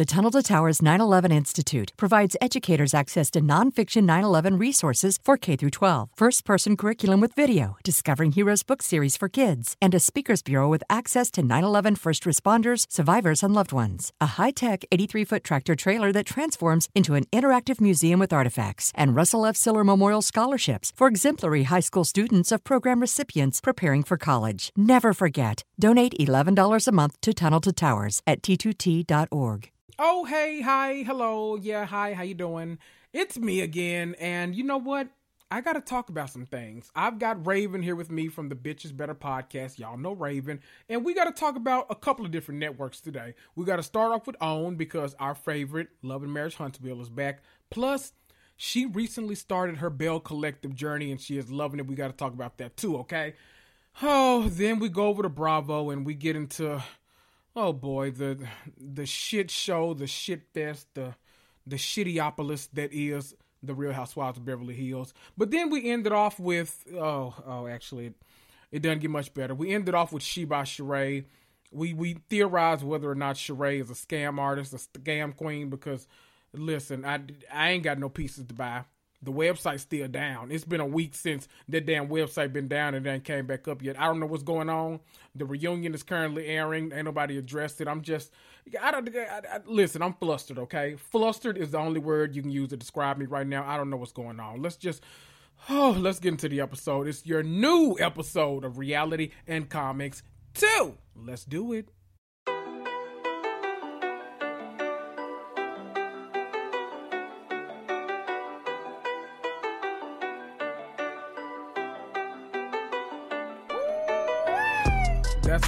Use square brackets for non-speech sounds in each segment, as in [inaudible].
The Tunnel to Towers 9/11 Institute provides educators access to nonfiction 9/11 resources for K through 12, first-person curriculum with video, Discovering Heroes book series for kids, and a speakers bureau with access to 9/11 first responders, survivors, and loved ones. A high-tech 83-foot tractor trailer that transforms into an interactive museum with artifacts, and Russell F. Siller Memorial scholarships for exemplary high school students of program recipients preparing for college. Never forget. Donate $11 a month to Tunnel to Towers at t2t.org. Oh, hey, hi, hello, yeah, hi, how you doing? It's me again, and you know what? I got to talk about some things. I've got Raven here with me from the Bitches Better podcast. Y'all know Raven, and we got to talk about a couple of different networks today. We got to start off with OWN because our favorite Love and Marriage Huntsville is back. Plus, she recently started her Belle Collective journey, and she is loving it. We got to talk about that too, okay? Oh, then we go over to Bravo and we get into oh boy, the the shit show, the shit fest, the the shittyopolis that is the Real Housewives of Beverly Hills. But then we ended off with oh oh actually it, doesn't get much better. We ended off with She by Sheree. We we theorized whether or not Sheree is a scam artist, a scam queen, because listen, I I ain't got no pieces to buy the website's still down. It's been a week since that damn website been down and then came back up yet. I don't know what's going on. The reunion is currently airing. Ain't nobody addressed it. I'm just, I don't, I, I, listen, I'm flustered, okay? Flustered is the only word you can use to describe me right now. I don't know what's going on. Let's just, oh, let's get into the episode. It's your new episode of Reality and Comics 2. Let's do it.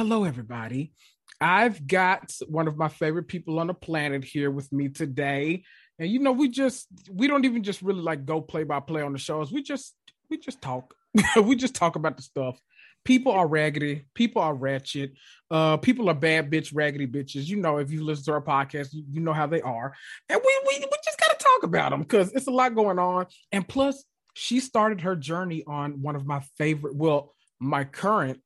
Hello, everybody. I've got one of my favorite people on the planet here with me today. And you know, we just we don't even just really like go play by play on the shows. We just we just talk. [laughs] we just talk about the stuff. People are raggedy. People are ratchet. Uh, people are bad bitch, raggedy bitches. You know, if you listen to our podcast, you, you know how they are. And we we, we just gotta talk about them because it's a lot going on. And plus, she started her journey on one of my favorite, well, my current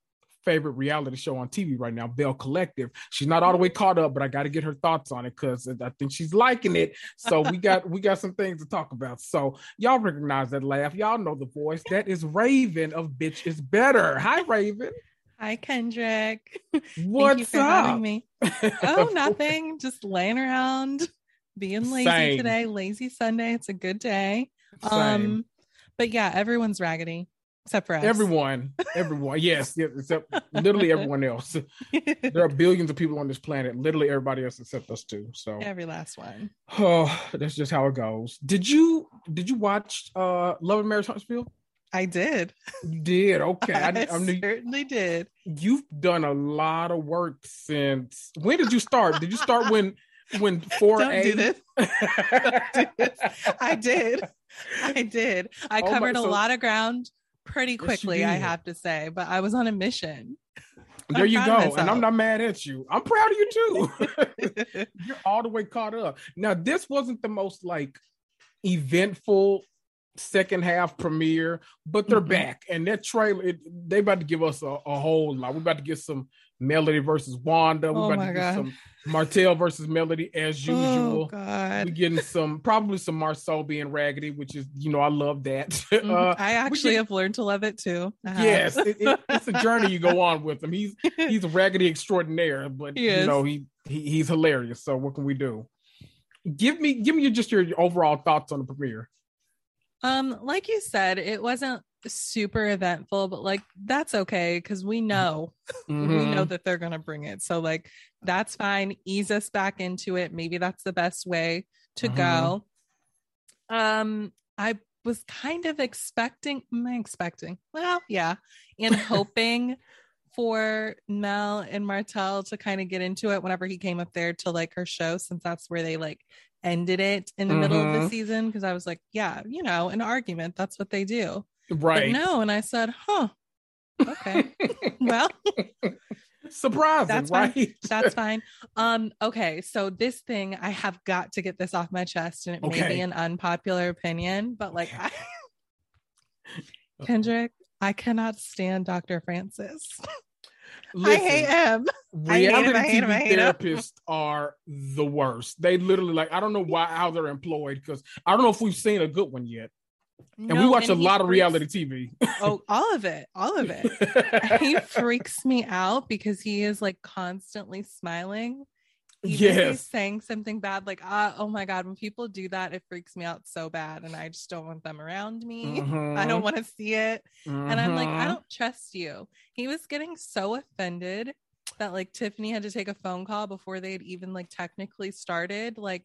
favorite reality show on TV right now, Belle Collective. She's not all the way caught up, but I got to get her thoughts on it because I think she's liking it. So we got we got some things to talk about. So y'all recognize that laugh. Y'all know the voice. That is Raven of Bitch is Better. Hi, Raven. Hi, Kendrick. What's [laughs] Thank you for up? having me. [laughs] Oh, nothing. Just laying around, being lazy Same. today. Lazy Sunday. It's a good day. Same. Um, but yeah, everyone's raggedy except for us. Everyone, everyone, yes, yes, except literally everyone else. There are billions of people on this planet. Literally everybody else except us too So Every last one. Oh, that's just how it goes. Did you did you watch uh Love and Marriage Huntsville? I did. You did okay. I, [laughs] I, I knew certainly did. you've done a lot of work since. When did you start? Did you start when when [laughs] four Don't A? do this. [laughs] Don't do this. I did. I did. I Oh my- covered a lot of ground pretty quickly, I have to say, but I was on a mission. [laughs] There I'm you go. And I'm not mad at you. I'm proud of you too. [laughs] [laughs] You're all the way caught up. Now, this wasn't the most like eventful second half premiere, but they're Mhm. back. And that trailer, it, they about to give us a, a whole lot. We're about to get some Melody versus Wanda. We're Oh about my to get God. some Martell versus Melody as Oh usual. we God. getting some probably some Marsau being raggedy, which is you know I love that. [laughs] Mhm. uh, I actually get- have learned to love it too. I have. yes, it, it- [laughs] it's a journey you go on with him. He's [laughs] he's a raggedy extraordinaire, but He you know he, he he's hilarious. So what can we do? Give me give me just your overall thoughts on the premiere. Um, like you said, it wasn't super eventful, but like that's okay because we know we Mm-hmm. know that they're gonna bring it. So like that's fine. Ease us back into it. Maybe that's the best way to Mhm. go. Um, I was kind of expecting, am I expecting? Well, yeah, and hoping [laughs] for Mel and Martell to kind of get into it whenever he came up there to like her show, since that's where they like ended it in the middle of the Mhm. season. Cause I was like, yeah, you know, an argument, that's what they do. Right. But no, and I said, huh, okay, [laughs] well, Surprising, That's fine. that's fine. Um, okay, so this thing I have got to get this off my chest, and it may be an unpopular opinion, but like Okay. I, [laughs] Kendrick, I cannot stand Dr. Francis. [laughs] Listen, I hate him. I hate him, reality I hate him, I TV hate him. therapists are the worst. They literally like I don't know why how they're employed because I don't know if we've seen a good one yet. And we watch a he lot of reality TV. Oh, [laughs] all of it, all of it. he freaks me out because he is like constantly smiling. Even if he's yes. saying something bad, like, ah, oh my God, when people do that, it freaks me out so bad. And I just don't want them around me. [laughs] I don't want to see it. And I'm like, I Mhm. don't trust you. He was getting so offended that like Tiffany had to take a phone call before they had even like technically started. Like,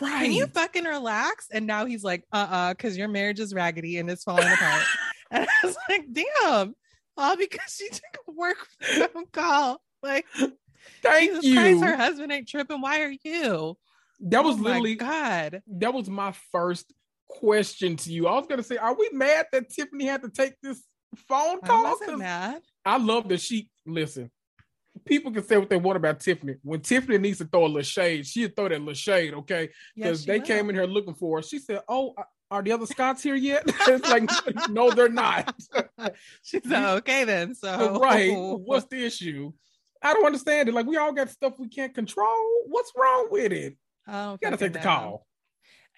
right. can you fucking relax? And now he's like, uh uh because your marriage is raggedy and it's falling apart. [laughs] and I was like, damn, all because she took a work phone call. Like, Thank Jesus you. Christ, her husband ain't tripping. Why are you? that was Oh literally God. that was my first question to you. I was gonna say, are we mad that Tiffany had to take this phone I call? wasn't 'Cause mad. I love that she listen. People can say what they want about Tiffany. When Tiffany needs to throw a little shade, she'll throw that little shade, okay? Because Yes, they will. came in here looking for her. She said, "Oh, are the other Scots here yet?" [laughs] it's like, no, they're not. [laughs] She's like, okay then. So [laughs] right? What's the issue? I don't understand it. Like we all got stuff we can't control. What's wrong with it? Oh, You gotta take the call.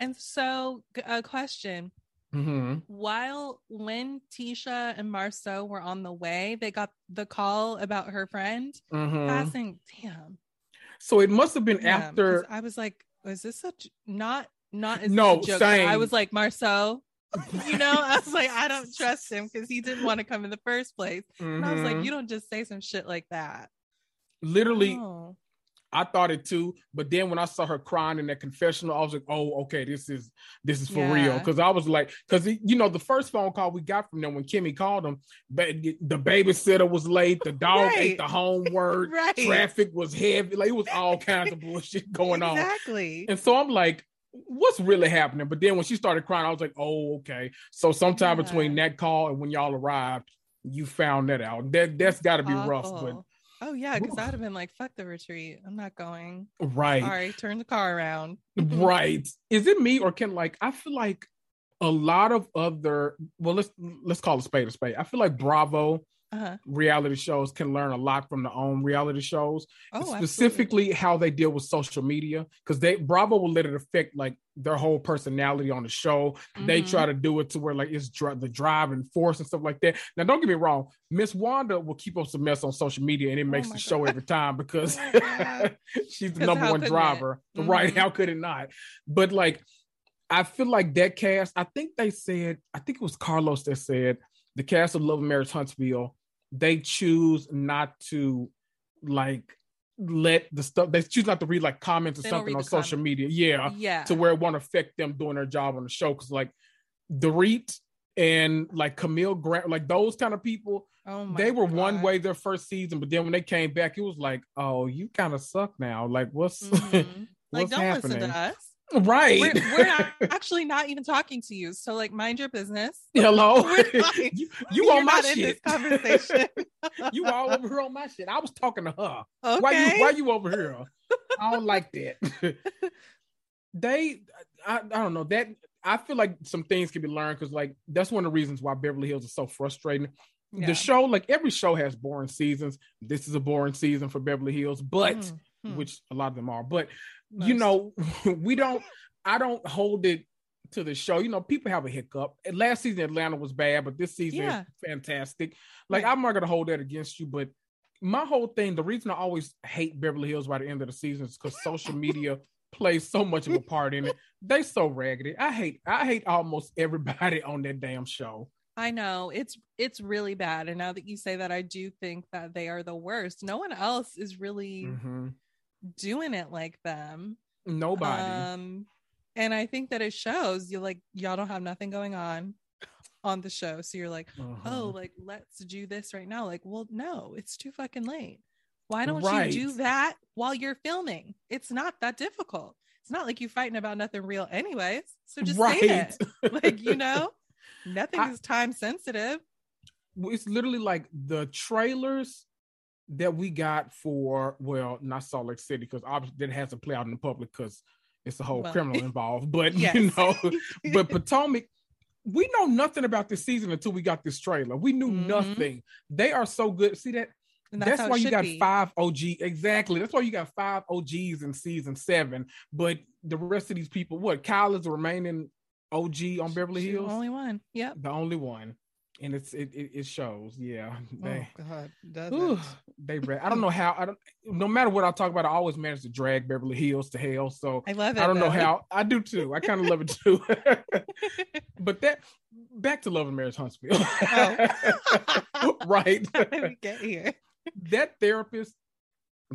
And so, a question: Mm-hmm. While when Tisha and Marsau were on the way, they got the call about her friend Mm-hmm. passing. Damn. So it must have been damn, after. I was like, is this a j- not not?" Is No, joke? but I was like, Marsau. You know, I was like, I don't [laughs] trust him because he didn't want to come in the first place. And I was like, Mhm. you don't just say some shit like that. literally, Oh. I thought it too, but then when I saw her crying in that confessional, I was like, "Oh, okay, this is this is for real." Because I was like, because you know, the first phone call we got from them when Kimmy called them, ba- the babysitter was late, the dog Right. ate the homework, [laughs] Right. traffic was heavy, like it was all kinds of bullshit [laughs] going on. Exactly. And so I'm like, what's really happening? But then when she started crying, I was like, oh, okay. So sometime Yeah. between that call and when y'all arrived, you found that out. That that's got to be rough, Awful. Oh yeah, because I'd have been like, "Fuck the retreat. I'm not going." right, Sorry, turn the car around. right. [laughs] Is it me or can like I feel like a lot of other well let's let's call it spade a spade. I feel like Bravo Uh-huh. reality shows can learn a lot from their own reality shows. Oh, absolutely. specifically how they deal with social media because they Bravo will let it affect like their whole personality on the show. They Mhm. try to do it to where like it's dri- the driving force and stuff like that. Now, don't get me wrong, Miss Wanda will keep us a mess on social media, and it makes Oh the show every time because [laughs] Oh God. [laughs] she's the number one driver. Right? Mhm. How could it not? But like, I feel like that cast. I think they said. I think it was Carlos that said the cast of Love and Marriage Huntsville. They choose not to like let the stuff. They choose not to read like comments or They something on social comments. media. Yeah, yeah. to where it won't affect them doing their job on the show. Because like the REIT and like Camille Grant, like those kind of people. Oh my They were one way their first season, but then when they came back, it was like, oh, you kind of suck now. Like, what's Mhm. [laughs] like, what's don't listen happening? to us. Right? We're, we're not, [laughs] actually not even talking to you. So, like, mind your business. Hello, [laughs] [laughs] you, you on my not in shit? this conversation. you all over here on my shit. I was talking to her. okay. Why you why you over here? I don't like that. they I, I don't know that I feel like some things can be learned because like that's one of the reasons why Beverly Hills is so frustrating. Yeah. The show, like every show has boring seasons. This is a boring season for Beverly Hills, but Mhm. Hmm. which a lot of them are, but you know, [laughs] we don't I don't hold it to the show. You know, people have a hiccup. Last season Atlanta was bad, but this season Yeah. is fantastic. Like Right. I'm not gonna hold that against you, but my whole thing, the reason I always hate Beverly Hills by the end of the season is because social media [laughs] plays so much of a part in it. They so raggedy. I hate I hate almost everybody [laughs] on that damn show. I know it's it's really bad. And now that you say that, I do think that they are the worst. No one else is really Mhm. Doing it like them. Nobody. Um, and I think that it shows you like y'all don't have nothing going on on the show. So you're like, Uh-huh. oh, like let's do this right now. Like, well, no, it's too fucking late. Why don't Right. you do that while you're filming? It's not that difficult. It's not like you're fighting about nothing real, anyways. So just say it. [laughs] Like, you know, [laughs] nothing I- is time sensitive. it's literally like the trailers that we got for well not salt lake city because obviously that has to play out in the public because it's a whole Well, criminal [laughs] involved but you know [laughs] but potomac we know nothing about this season until we got this trailer we knew Mhm. nothing they are so good see that And that's, why you got be. five OG exactly. That's why you got five OGs in season seven. But the rest of these people, what Kyle is the remaining OG on Beverly She's the Hills, only one. Yep. the only one, and it's it it, shows. Yeah, [laughs] oh, they oh God, does Ooh, they. I don't [laughs] know how. I don't. No matter what I talk about, I always manage to drag Beverly Hills to hell. So I love it. I don't know how. I do too. I kind of love it too. [laughs] but that back to Love and Marriage Huntsville. Oh. right. How did get here? that therapist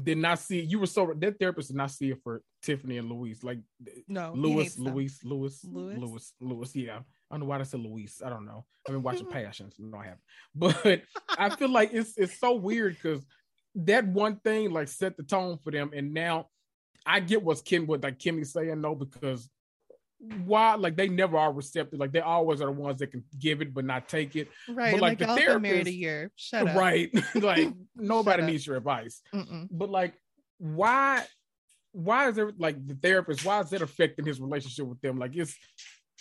did not see. You were so that therapist did not see it for Tiffany and Louise. Like No. Louis, Louis, Louis? Louis, Louis. Yeah, I don't know why I said Louise. I don't know. I've been watching [laughs] Passions. No, I haven't. [laughs] But I feel like it's it's so weird because that one thing like set the tone for them, and now I get what's Kim what like Kimmy's saying no because why like they never are receptive. Like they always are the ones that can give it but not take it. Right. But, like, like, the y'all married a year. Shut up. Right. [laughs] like nobody needs your advice. Mm-mm. But like, why? Why is there like the therapist? Why is that affecting his relationship with them? Like, it's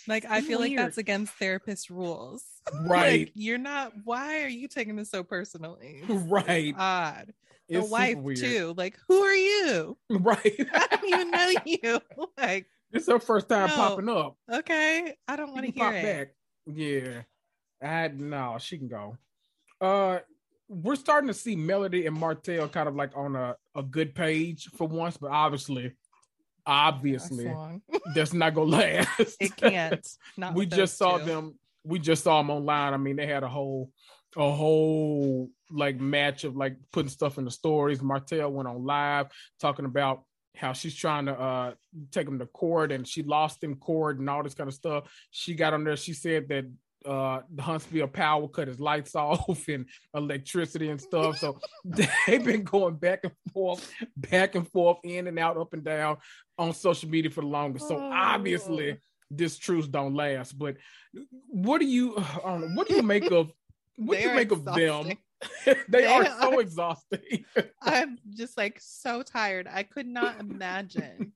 Like I It's feel like that's against therapist rules. [laughs] right, Like, you're not. Why are you taking this so personally? It's [laughs] right. Odd. The It's wife weird. too. Like, who are you? [laughs] Right. I don't even know you. Like, it's her first time No. popping up. okay, I don't want to hear pop it. back. Yeah. I no, she can go. Uh we're starting to see Melody and Martell kind of like on a, a good page for once, but obviously, obviously, That's not gonna last. It can't. [laughs] Not we just saw two. them we just saw them online i mean they had a whole a whole like match of like putting stuff in the stories martell went on live talking about how she's trying to uh take him to court and she lost in court and all this kind of stuff she got on there she said that uh the huntsville power cut his lights [laughs] off and electricity and stuff so [laughs] they've been going back and forth back and forth in and out up and down on social media for the longest so Oh. obviously this truce don't last. But what do you know, [sighs] what do you make of [laughs] what do you are make of them? they, They are are- so exhausting. I'm just like so tired. I could not imagine.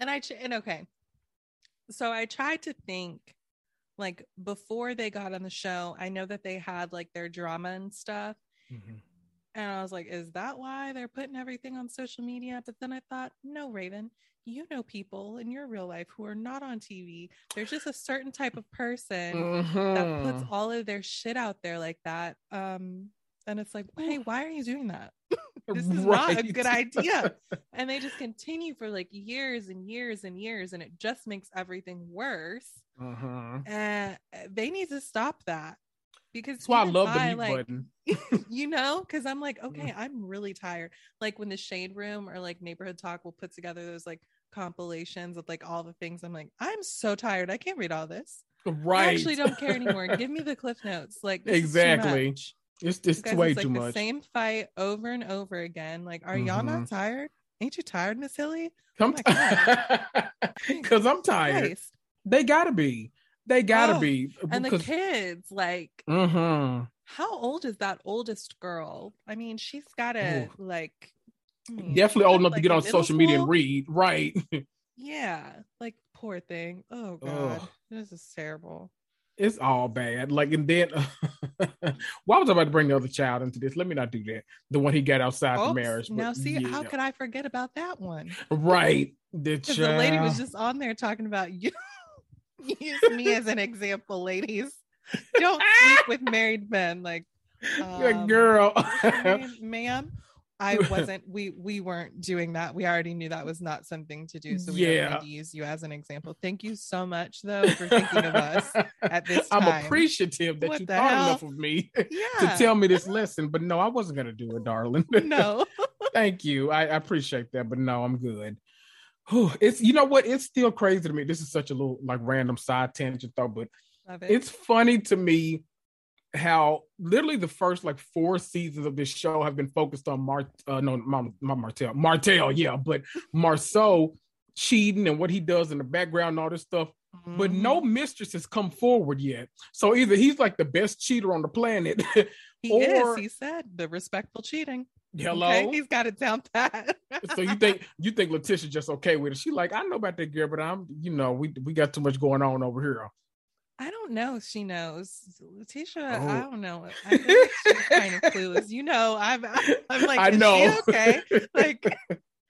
and I and okay. So I tried to think like before they got on the show, I know that they had like their drama and stuff. And I was like, is that why they're putting everything on social media? But then I thought, no, Raven, you know people in your real life who are not on TV. There's just a certain type of person that puts Mhm. all of their shit out there like that. Um, and it's like, hey, why are you doing that? [laughs] this is not a good idea. [laughs] And they just continue for like years and years and years, and it just makes everything worse. Mhm. And they need to stop that because That's why I love the mute like, button. [laughs] you know, because I'm like, okay, I'm really tired. Like when the shade room or like neighborhood talk will put together those like compilations of like all the things. I'm like, I'm so tired. I can't read all this. right. I actually don't care [laughs] anymore. Give me the cliff notes. Like this is too Exactly. It's just way it's like too the much. same fight over and over again. Like, are y'all Mhm. not tired? Ain't you tired, Miss Hilly? Come Oh [laughs] because I'm tired. Christ. They gotta be. They gotta Oh, be. And the kids, like, Mhm. how old is that oldest girl? I mean, she's got to like Definitely old gotta, enough to get on social media and read. Right. [laughs] Yeah, like poor thing. Oh god, Ugh. this is terrible. It's all bad. Like, and then [laughs] why was I about to bring the other child into this? Let me not do that. The one he got outside the marriage. but now, see, how could I forget about that one? Right. The Because the lady was just on there talking about you. [laughs] [laughs] Use me as an example, ladies. Don't sleep with [laughs] married men. Like, Good um, girl. [laughs] ma'am, I wasn't. We we weren't doing that. We already knew that was not something to do. So we Yeah. need to use you as an example. Thank you so much, though, for thinking of us at this I'm appreciative that What you thought hell? enough of me Yeah. to tell me this lesson. But no, I wasn't gonna do it, darling. no. Thank you. I, I appreciate that, but no, I'm good. Whew, It's you know what? It's still crazy to me. This is such a little like random side tangent though, but it. it's funny to me how literally the first like four seasons of this show have been focused on Mart uh no not Martell Martell yeah but [laughs] Marsau cheating and what he does in the background and all this stuff but Mhm. no mistress has come forward yet so either he's like the best cheater on the planet he [laughs] or- is. He said the respectful cheating. Hello Okay, He's got it down pat. [laughs] so you think you think LaTisha just okay with it she like I know about that girl but I'm you know we we got too much going on over here I don't know if she knows. LaTisha, Oh. I don't know. I feel like she's kind of clueless. You know, I'm I'm like, [laughs] I know she okay? [laughs] Like,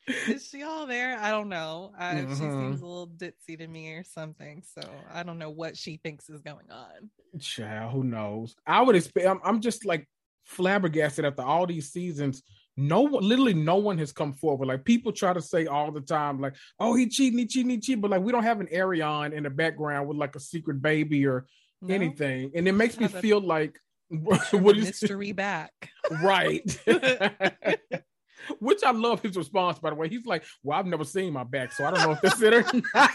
is she all there? I don't know. Uh, She Mhm. seems a little ditzy to me or something. So I don't know what she thinks is going on. Child, who knows? I would expect. I'm, I'm just like flabbergasted after all these seasons. No one, literally, no one has come forward. Like people try to say all the time, like, "Oh, he cheating, he cheating, he cheating," but like we don't have an Arion in the background with like a secret baby or No? anything, and it makes me a- feel like [laughs] what is mystery back. right. [laughs] [laughs] Which I love his response, by the way. He's like, Well, I've never seen my back, so I don't know if that's it or not.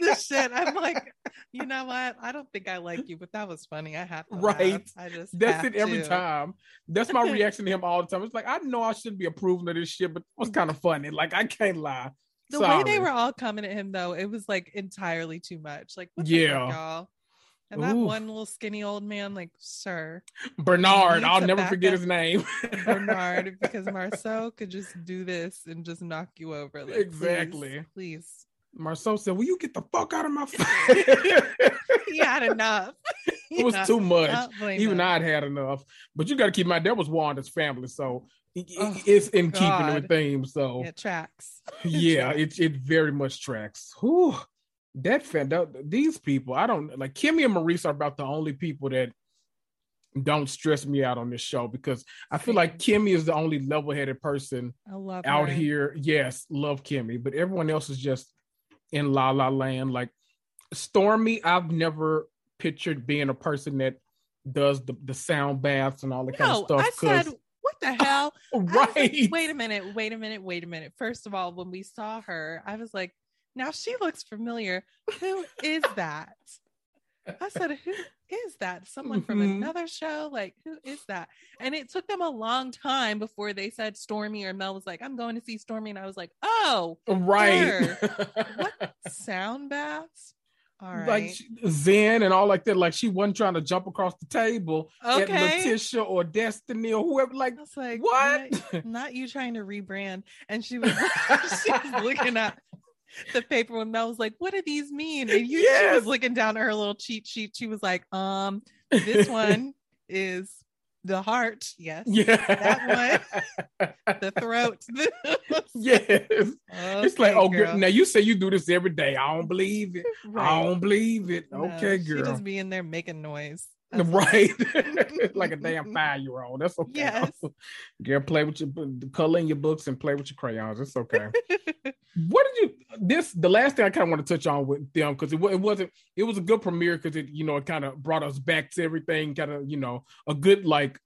this shit. I'm like, you know what? I don't think I like you, but that was funny. I have to laugh. Right. I just That's it every to. time. That's my [laughs] reaction to him all the time. It's like I know I shouldn't be approving of this shit, but it was kind of funny. Like I can't lie. The way they were all coming at him though, it was like entirely too much. Like, what Yeah. fuck, y'all? And that one little skinny old man, like, sir, Bernard, I'll never forget his name. [laughs] Bernard, because Marsau could just do this and just knock you over. Like, please, Exactly. Please. Marsau said, Will you get the fuck out of my [laughs] face? He had enough. [laughs] it was Yeah, too much. Even. I'd had enough. But you got to keep my that was Wanda's family, so it- Oh, it's in keeping God. with theme. So It tracks. [laughs] yeah, it it very much tracks. Whew. That fan, that, these people, I don't like. Kimmy and Maurice are about the only people that don't stress me out on this show because I feel like Kimmy is the only level-headed person out her. here. Yes, love Kimmy, but everyone else is just in La La Land. Like Stormy, I've never pictured being a person that does the, the sound baths and all that kind of stuff. I said, what the hell? [laughs] Oh, I was like, right. wait a minute, wait a minute, wait a minute. First of all, when we saw her, I was like, now she looks familiar. Who is that? I said, who is that? Someone from Mhm. another show? Like, who is that? And it took them a long time before they said Stormy or Mel was like, I'm going to see Stormy. And I was like, oh, right. [laughs] sound baths? All right. like Zen and all like that. Like she wasn't trying to jump across the table at okay. LaTisha or Destiny or whoever. Like I was like, what? Not, [laughs] not you trying to rebrand. And she was, [laughs] she was looking at the paper when Mel was like, "What do these mean?" And you, she was looking down at her little cheat sheet. She was like, "Um, this one is the heart. Yes. [laughs] yeah, That one. The throat. [laughs] yes. it's like, oh, girl. Now you say you do this every day. I don't believe it. I don't believe it. No, okay, She girl. just be in there making noise. That's. [laughs] Right, [laughs] like a damn [laughs] five year old. That's okay. Yes. Girl, play with your color in your books and play with your crayons. It's okay. what did you this the last thing I kind of want to touch on with them because it, it wasn't it was a good premiere because it you know it kind of brought us back to everything kind of you know a good like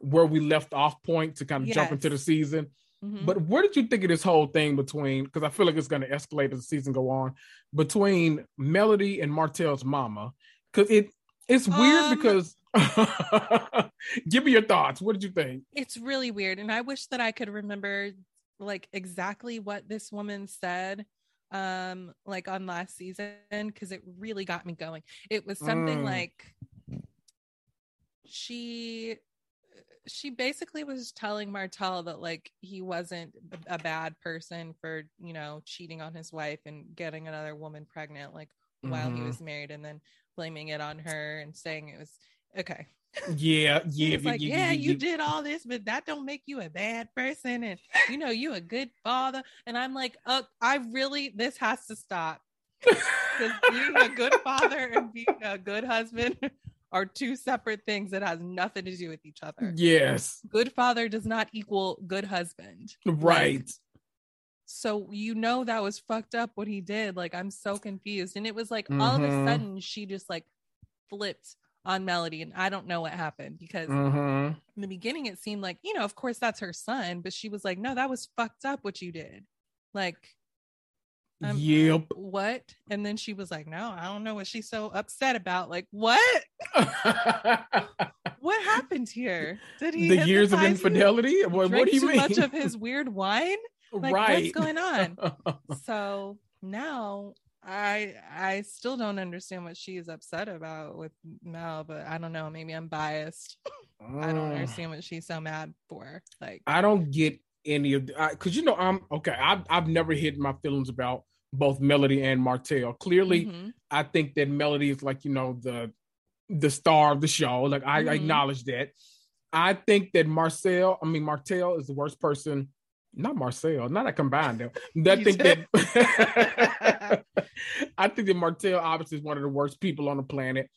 where we left off point to kind of jump into the Yes. season. Mhm. But what did you think of this whole thing between? Because I feel like it's going to escalate as the season go on between Melody and Martell's mama, because it it's weird Um, because [laughs] give me your thoughts. What did you think? it's really weird and i wish that i could remember like exactly what this woman said um like on last season because it really got me going it was something Mm. like she she basically was telling martell that like he wasn't a bad person for you know cheating on his wife and getting another woman pregnant like while he Mhm. was married and then blaming it on her and saying it was okay Yeah, [laughs] yeah, He's like, yeah, you did all this, but that don't make you a bad person, and you know you a good father. And I'm like, uh, I really, this has to stop because [laughs] being a good father and being a good husband [laughs] are two separate things that has nothing to do with each other. Yes, Good father does not equal good husband. right. So you know that was fucked up what he did. Like I'm so confused, and it was like all of a Mhm. sudden she just like flipped on Melody, and I don't know what happened because hmm in the beginning it seemed like you know of course that's her son but she was like no that was fucked up what you did like um, Yep. what and then she was like no i don't know what she's so upset about like what [laughs] what happened here did he the years of infidelity. What, what do you too mean? much of his weird wine like, what's going on? [laughs] so now i i still don't understand what she is upset about with mel but i don't know maybe i'm biased [laughs] i don't Mm. understand what she's so mad for like I don't get any of because you know I'm okay. I've I've never hidden my feelings about both Melody and Martell. Clearly, mhm. I think that Melody is like you know the the star of the show. Like I Mhm. acknowledge that. I think that Marcel, I mean Martell, is the worst person. Not Marcel, not a combined them. [laughs] [laughs] I think that I think that Martell obviously is one of the worst people on the planet.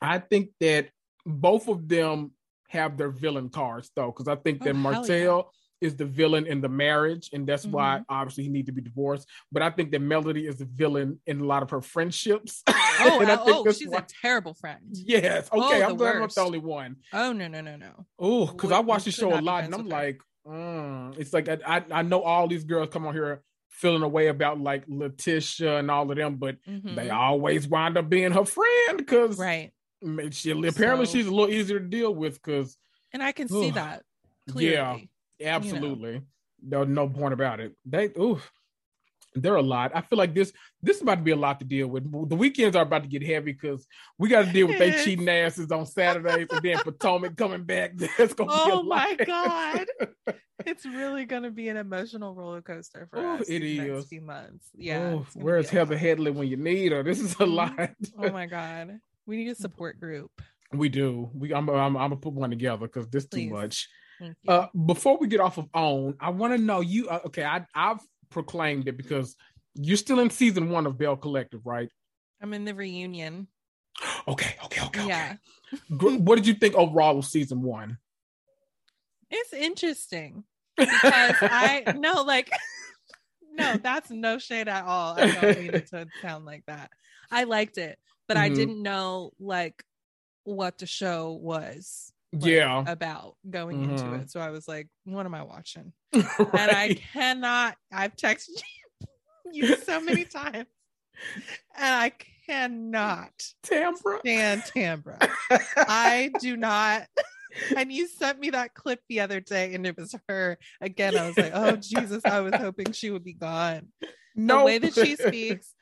I think that both of them have their villain cards though, because I think that Oh, hell Martell is the villain in the marriage, and that's why Mhm. obviously he need to be divorced. But I think that Melody is the villain in a lot of her friendships. [laughs] oh, And I oh, think oh, she's why- a terrible friend Yes. Oh, Okay. the I'm glad I'm not the only one. oh no no no no Oh, because I watch the show a lot, and I'm like, mm. it's like I, I know all these girls come on here feeling a way about like LaTisha and all of them, but Mhm. they always wind up being her friend because right she apparently So- she's a little easier to deal with because and i can see Ugh. that clearly yeah, absolutely, There's no point about it. They ooh. They're a lot. I feel like this this is about to be a lot to deal with. The weekends are about to get heavy because we got to deal with they cheating asses on Saturdays and then Potomac coming back. [laughs] That's gonna be a oh my god [laughs] it's really gonna be an emotional roller coaster for Oh, us it next is. few months yeah Oh, where's Heather lot. Headley when you need her? This is a Mhm. lot. oh my god we need a support group we do. We I'm I'm, I'm gonna put one together because this too much. Uh, before we get off of own, I want to know you. Uh, okay, I I've proclaimed it because you're still in season one of Belle Collective, right? i'm in the reunion Okay, okay, okay. yeah okay. What did you think overall of season one? it's interesting because I [laughs] no like [laughs] no, that's no shade at all. I don't mean it to [laughs] sound like that. I liked it, but I Mhm. didn't know like what the show was like, yeah, about going into Mhm. it. So I was like, what am I watching? [laughs] And I cannot I've texted [laughs] you so many [laughs] times. And I cannot Tambra. stand Tambra. I do not. And you sent me that clip the other day, and it was her again. I was like, "Oh Jesus!" I was hoping she would be gone. no The way that she speaks,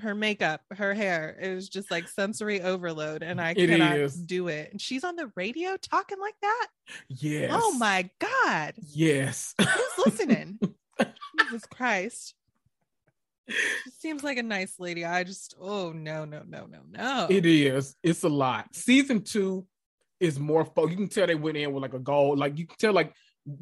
her makeup, her hair, it was just like sensory overload, and I It cannot is. do it. And she's on the radio talking like that. Oh yes. Oh my God! Yes. Who's listening? [laughs] Jesus Christ! She seems like a nice lady. I just, oh no, no, no, no, no. It is. It's a lot. Season two is more fo- You can tell they went in with like a goal. Like you can tell like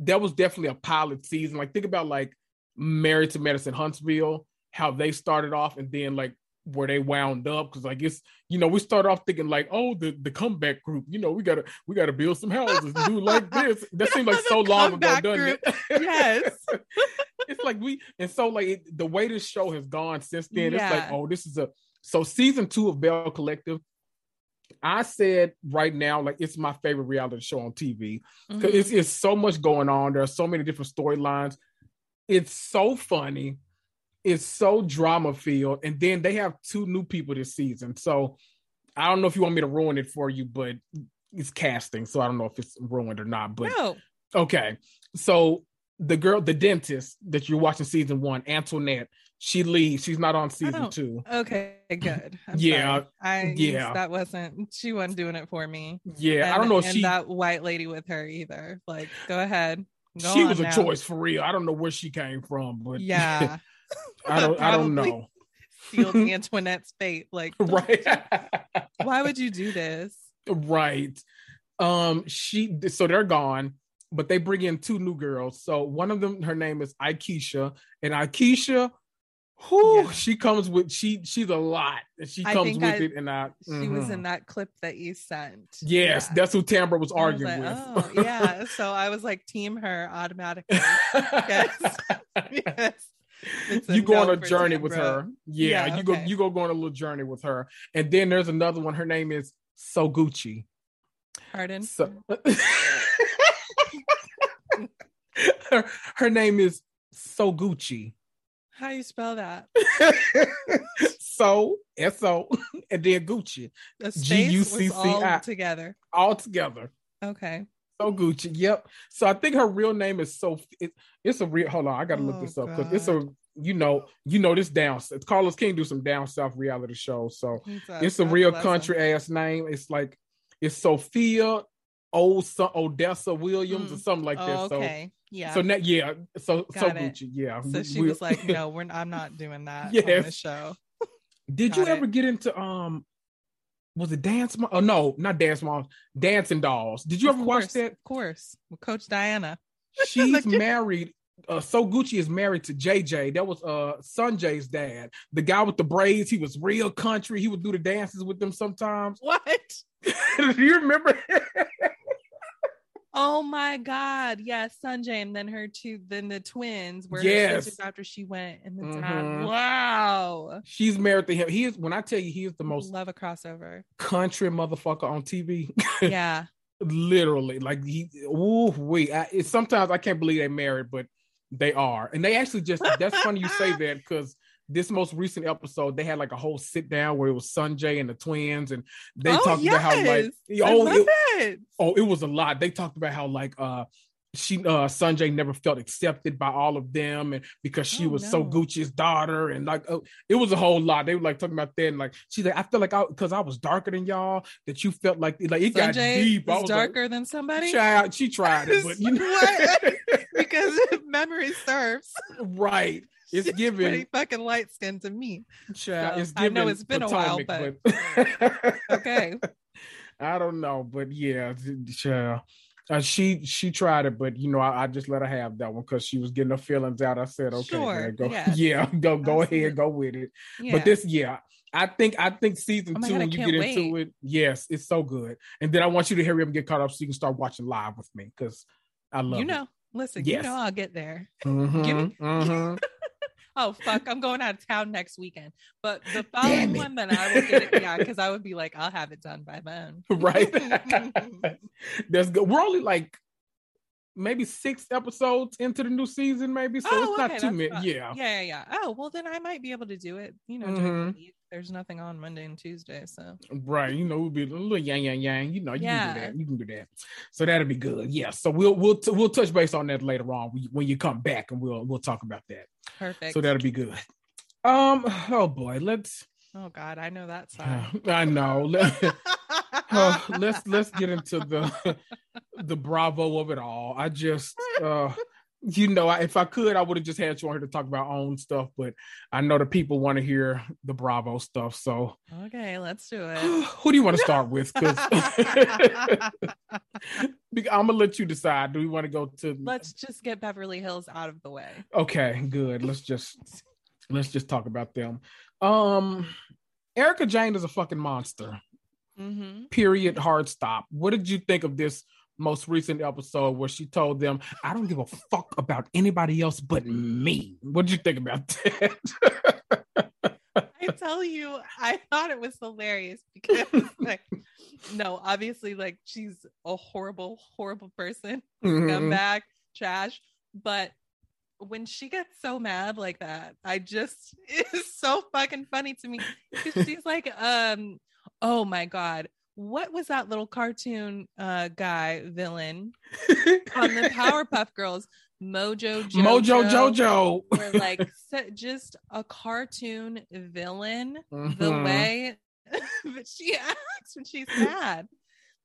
that was definitely a pilot season. Like think about like Married to Medicine Huntsville, how they started off and then like where they wound up because like it's you know we start off thinking like oh the the comeback group you know we gotta we gotta build some houses and do like this. That seemed like [laughs] so long ago comeback done it? Yes. [laughs] it's like we and so like it, the way this show has gone since then it's like oh this is a so season two of belle collective i said right now like it's my favorite reality show on tv Mhm. because it's, it's so much going on. There are so many different storylines. It's so funny it's so drama filled and then they have two new people this season so I don't know if you want me to ruin it for you, but it's casting, so I don't know if it's ruined or not. But no. okay, so the girl, the dentist that you're watching season one, Antoinette, she leaves. She's not on oh, season two. Okay, good. I'm Yeah, sorry. I yeah. that wasn't she wasn't doing it for me. Yeah, I don't know if and she that white lady with her either. Like, go ahead. Go she was a now. choice for real. I don't know where she came from, but Yeah. [laughs] [laughs] I don't. I don't know. [laughs] Sealed [laughs] Antoinette's fate. Like, right. you- why would you do this? right. Um. She. So they're gone, but they bring in two new girls. So one of them, her name is Aikisha, and Aikisha. Who Yeah. she comes with she she's a lot and she I comes with I- it and I She was in that clip that you sent. yes Yeah. that's who Tambra was I was arguing like, with oh, yeah. So I was like, team her automatically. yes. yes. You go on a journey with her. Yeah, Yeah, you go you go go on a little journey with her. And then there's another one. Her name is So Gucci. Pardon? So [laughs] her, her name is So Gucci. How you spell that? [laughs] so S O and then Gucci The space was G-U-C-C-I. together. all together. Okay. So Gucci. Yep. So I think her real name is so it, it's a real hold on, I gotta look Oh, this up because it's a you know, you know this down Carlos King do some down south reality shows. So it's a real bless him. country ass name. It's like it's Sophia Old Odessa Williams or Mm. something like Oh, that. okay. Yeah. So so now yeah, so so it. Gucci, yeah. So she we- was like, [laughs] "No, we're I'm not doing that on Yes. this show." Did you got it. ever get into um was it Dance Mom? Oh no, not Dance Moms, Dancing Dolls. Did you Of ever watch that? Of course, with Coach Diana. [laughs] She's married. Uh, so Gucci is married to JJ. That was uh Sanjay's dad, the guy with the braids. He was real country. He would do the dances with them sometimes. What? [laughs] Do you remember? [laughs] Oh my God! Yes, Sanjay, and then her two, then the twins. Where her Yes. after she went, and the Mhm. dad. Wow. She's married to him. He is. When I tell you, he is the most Love a crossover. country motherfucker on TV. [laughs] Yeah. Literally, like he. Ooh, wait. I, it, sometimes I can't believe they married, but they are, and they actually just. That's funny you say [laughs] that because this most recent episode they had like a whole sit down where it was Sanjay and the twins, and they oh, talked yes. about how like oh it, it. oh it was a lot. They talked about how like uh she uh Sanjay never felt accepted by all of them and because she Oh, was so. Gucci's daughter and like oh, it was a whole lot. They were like talking about that and like she's like I feel like I because I was darker than y'all that you felt like like it got Sanjay deep. I was like, darker than somebody Child, she [laughs] tried it, but you [laughs] know, What? [laughs] because memory serves. right. It's [laughs] given, pretty fucking light skinned to me. child. so, It's I know it's been a while, but- but- [laughs] Okay. I don't know, but yeah, child. Uh, she she tried it, but you know, I, I just let her have that one because she was getting her feelings out. I said, okay, Sure, man, go, yes. [laughs] yeah, go go Absolutely. ahead, go with it. Yeah. But this, yeah, I think I think season Oh two God, when you get into it, yes, it's so good. And then I want you to hurry up and get caught up so you can start watching live with me because I love you know, listen, you Yes. know I'll get there. it. Mhm, Give me- mhm. Oh fuck, I'm going out of town next weekend. But the following one, then I will get it. Yeah, because I would be like, I'll have it done by then. [laughs] right. [laughs] That's good. We're only like maybe six episodes into the new season, maybe. So Oh, it's not okay, too many. Yeah. yeah, yeah, yeah. Oh well, then I might be able to do it. You know, Mhm. the there's nothing on Monday and Tuesday, so Right, you know, we'll be a little yang yang yang. You know, you can do that. You can do that. So that'll be good. Yeah. So we'll we'll t- we'll touch base on that later on when you- when you come back, and we'll we'll talk about that. Perfect. So that'll be good. Um. Oh boy. Let's. oh God, I know that song. [laughs] I know. [laughs] Let, uh, [laughs] let's let's get into the the bravo of it all. I just. uh you know, I, if I could, I would have just had you on here to talk about own stuff, but I know the people want to hear the Bravo stuff. So, okay, let's do it. [sighs] who do you want to [laughs] start with? Because [laughs] I'm gonna let you decide. Do we want to go to? let's just get Beverly Hills out of the way. Okay, good. Let's just let's just talk about them. Um, Erika Jayne is a fucking monster. Mm-hmm. Period. Hard stop. What did you think of this most recent episode where she told them, "I don't give a fuck about anybody else but me"? What did you think about that? I tell you, I thought it was hilarious because, [laughs] like, no, obviously, like, she's a horrible, horrible person, Mhm. back trash. But when she gets so mad like that, I just, [laughs] it's so fucking funny to me. she's like, um, Oh my god. What was that little cartoon uh guy villain on the [laughs] Powerpuff Girls? Mojo Jojo. Mojo Jojo. Were like [laughs] just a cartoon villain. The Mhm. way [laughs] that she acts when she's mad.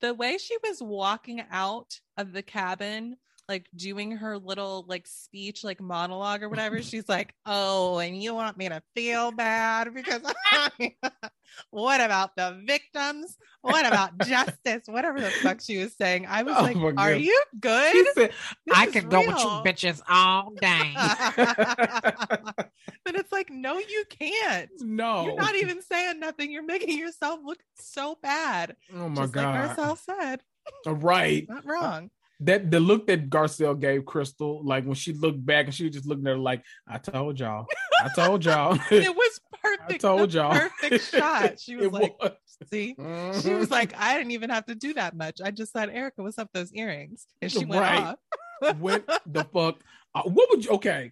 The way she was walking out of the cabin, like doing her little like speech, like monologue or whatever. She's like, "Oh, and you want me to feel bad because [laughs] [laughs] what about the victims? What about justice? Whatever the fuck she was saying." I was Oh like, "Are God. you good?" Said, I could go with you bitches all day. [laughs] but it's like, no, you can't. no. You're not even saying nothing. You're making yourself look so bad. Oh my Just like god. Marcel said, right. not wrong. That the look that Garcelle gave Crystal, like when she looked back and she was just looking at her like, I told y'all. I told y'all. [laughs] It was perfect. [laughs] I told y'all. Perfect [laughs] shot. She was It like, was. see, she Mhm. was like, I didn't even have to do that much. I just said, Erika, what's up those earrings? And she went Right. off. went the fuck. Uh, what would you? Okay,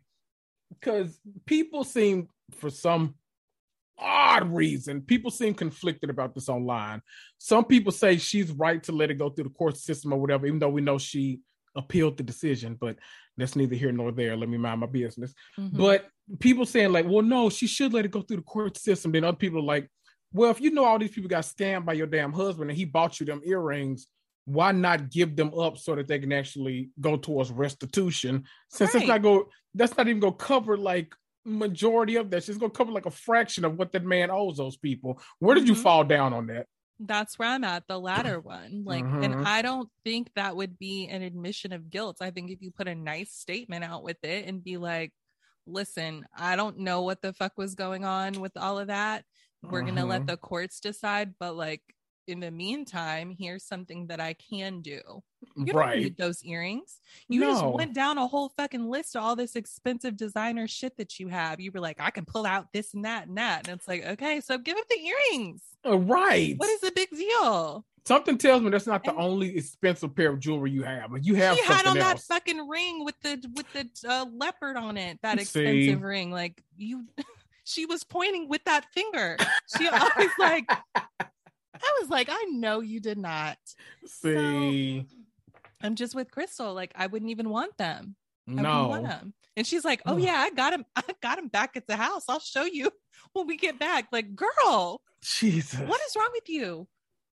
because people seem for some odd reason, people seem conflicted about this online. Some people say she's right to let it go through the court system or whatever, even though we know she appealed the decision. But that's neither here nor there. Let me mind my business. Mhm. But people saying like, well, no, she should let it go through the court system. Then other people are like, well, if you know all these people got scammed by your damn husband and he bought you them earrings, why not give them up so that they can actually go towards restitution? Since it's Right. not go, that's not even gonna cover like majority of that. She's gonna cover like a fraction of what that man owes those people. Where did you Mhm. fall down on that? that's where I'm at, the latter [clears throat] one. Like, Mhm. and I don't think that would be an admission of guilt. I think if you put a nice statement out with it and be like, listen, I don't know what the fuck was going on with all of that. We're going to Mhm. let the courts decide. But like, in the meantime, here's something that I can do. You don't right. need those earrings. You just went down a whole fucking list of all this expensive designer shit that you have. You were like, I can pull out this and that and that. And it's like, okay, so give up the earrings. Uh, right. What is the big deal? Something tells me that's not the And- only expensive pair of jewelry you have. You have she had on else. that fucking ring with the with the uh, leopard on it. That See? expensive ring. Like you, [laughs] she was pointing with that finger. She always like, [laughs] I was like, I know you did not. See, I'm just with Crystal. Like I wouldn't even want them. I want no. them. And she's like, Oh yeah, I got him. I got him back at the house. I'll show you [laughs] when we get back. Like, girl, Jesus. what is wrong with you?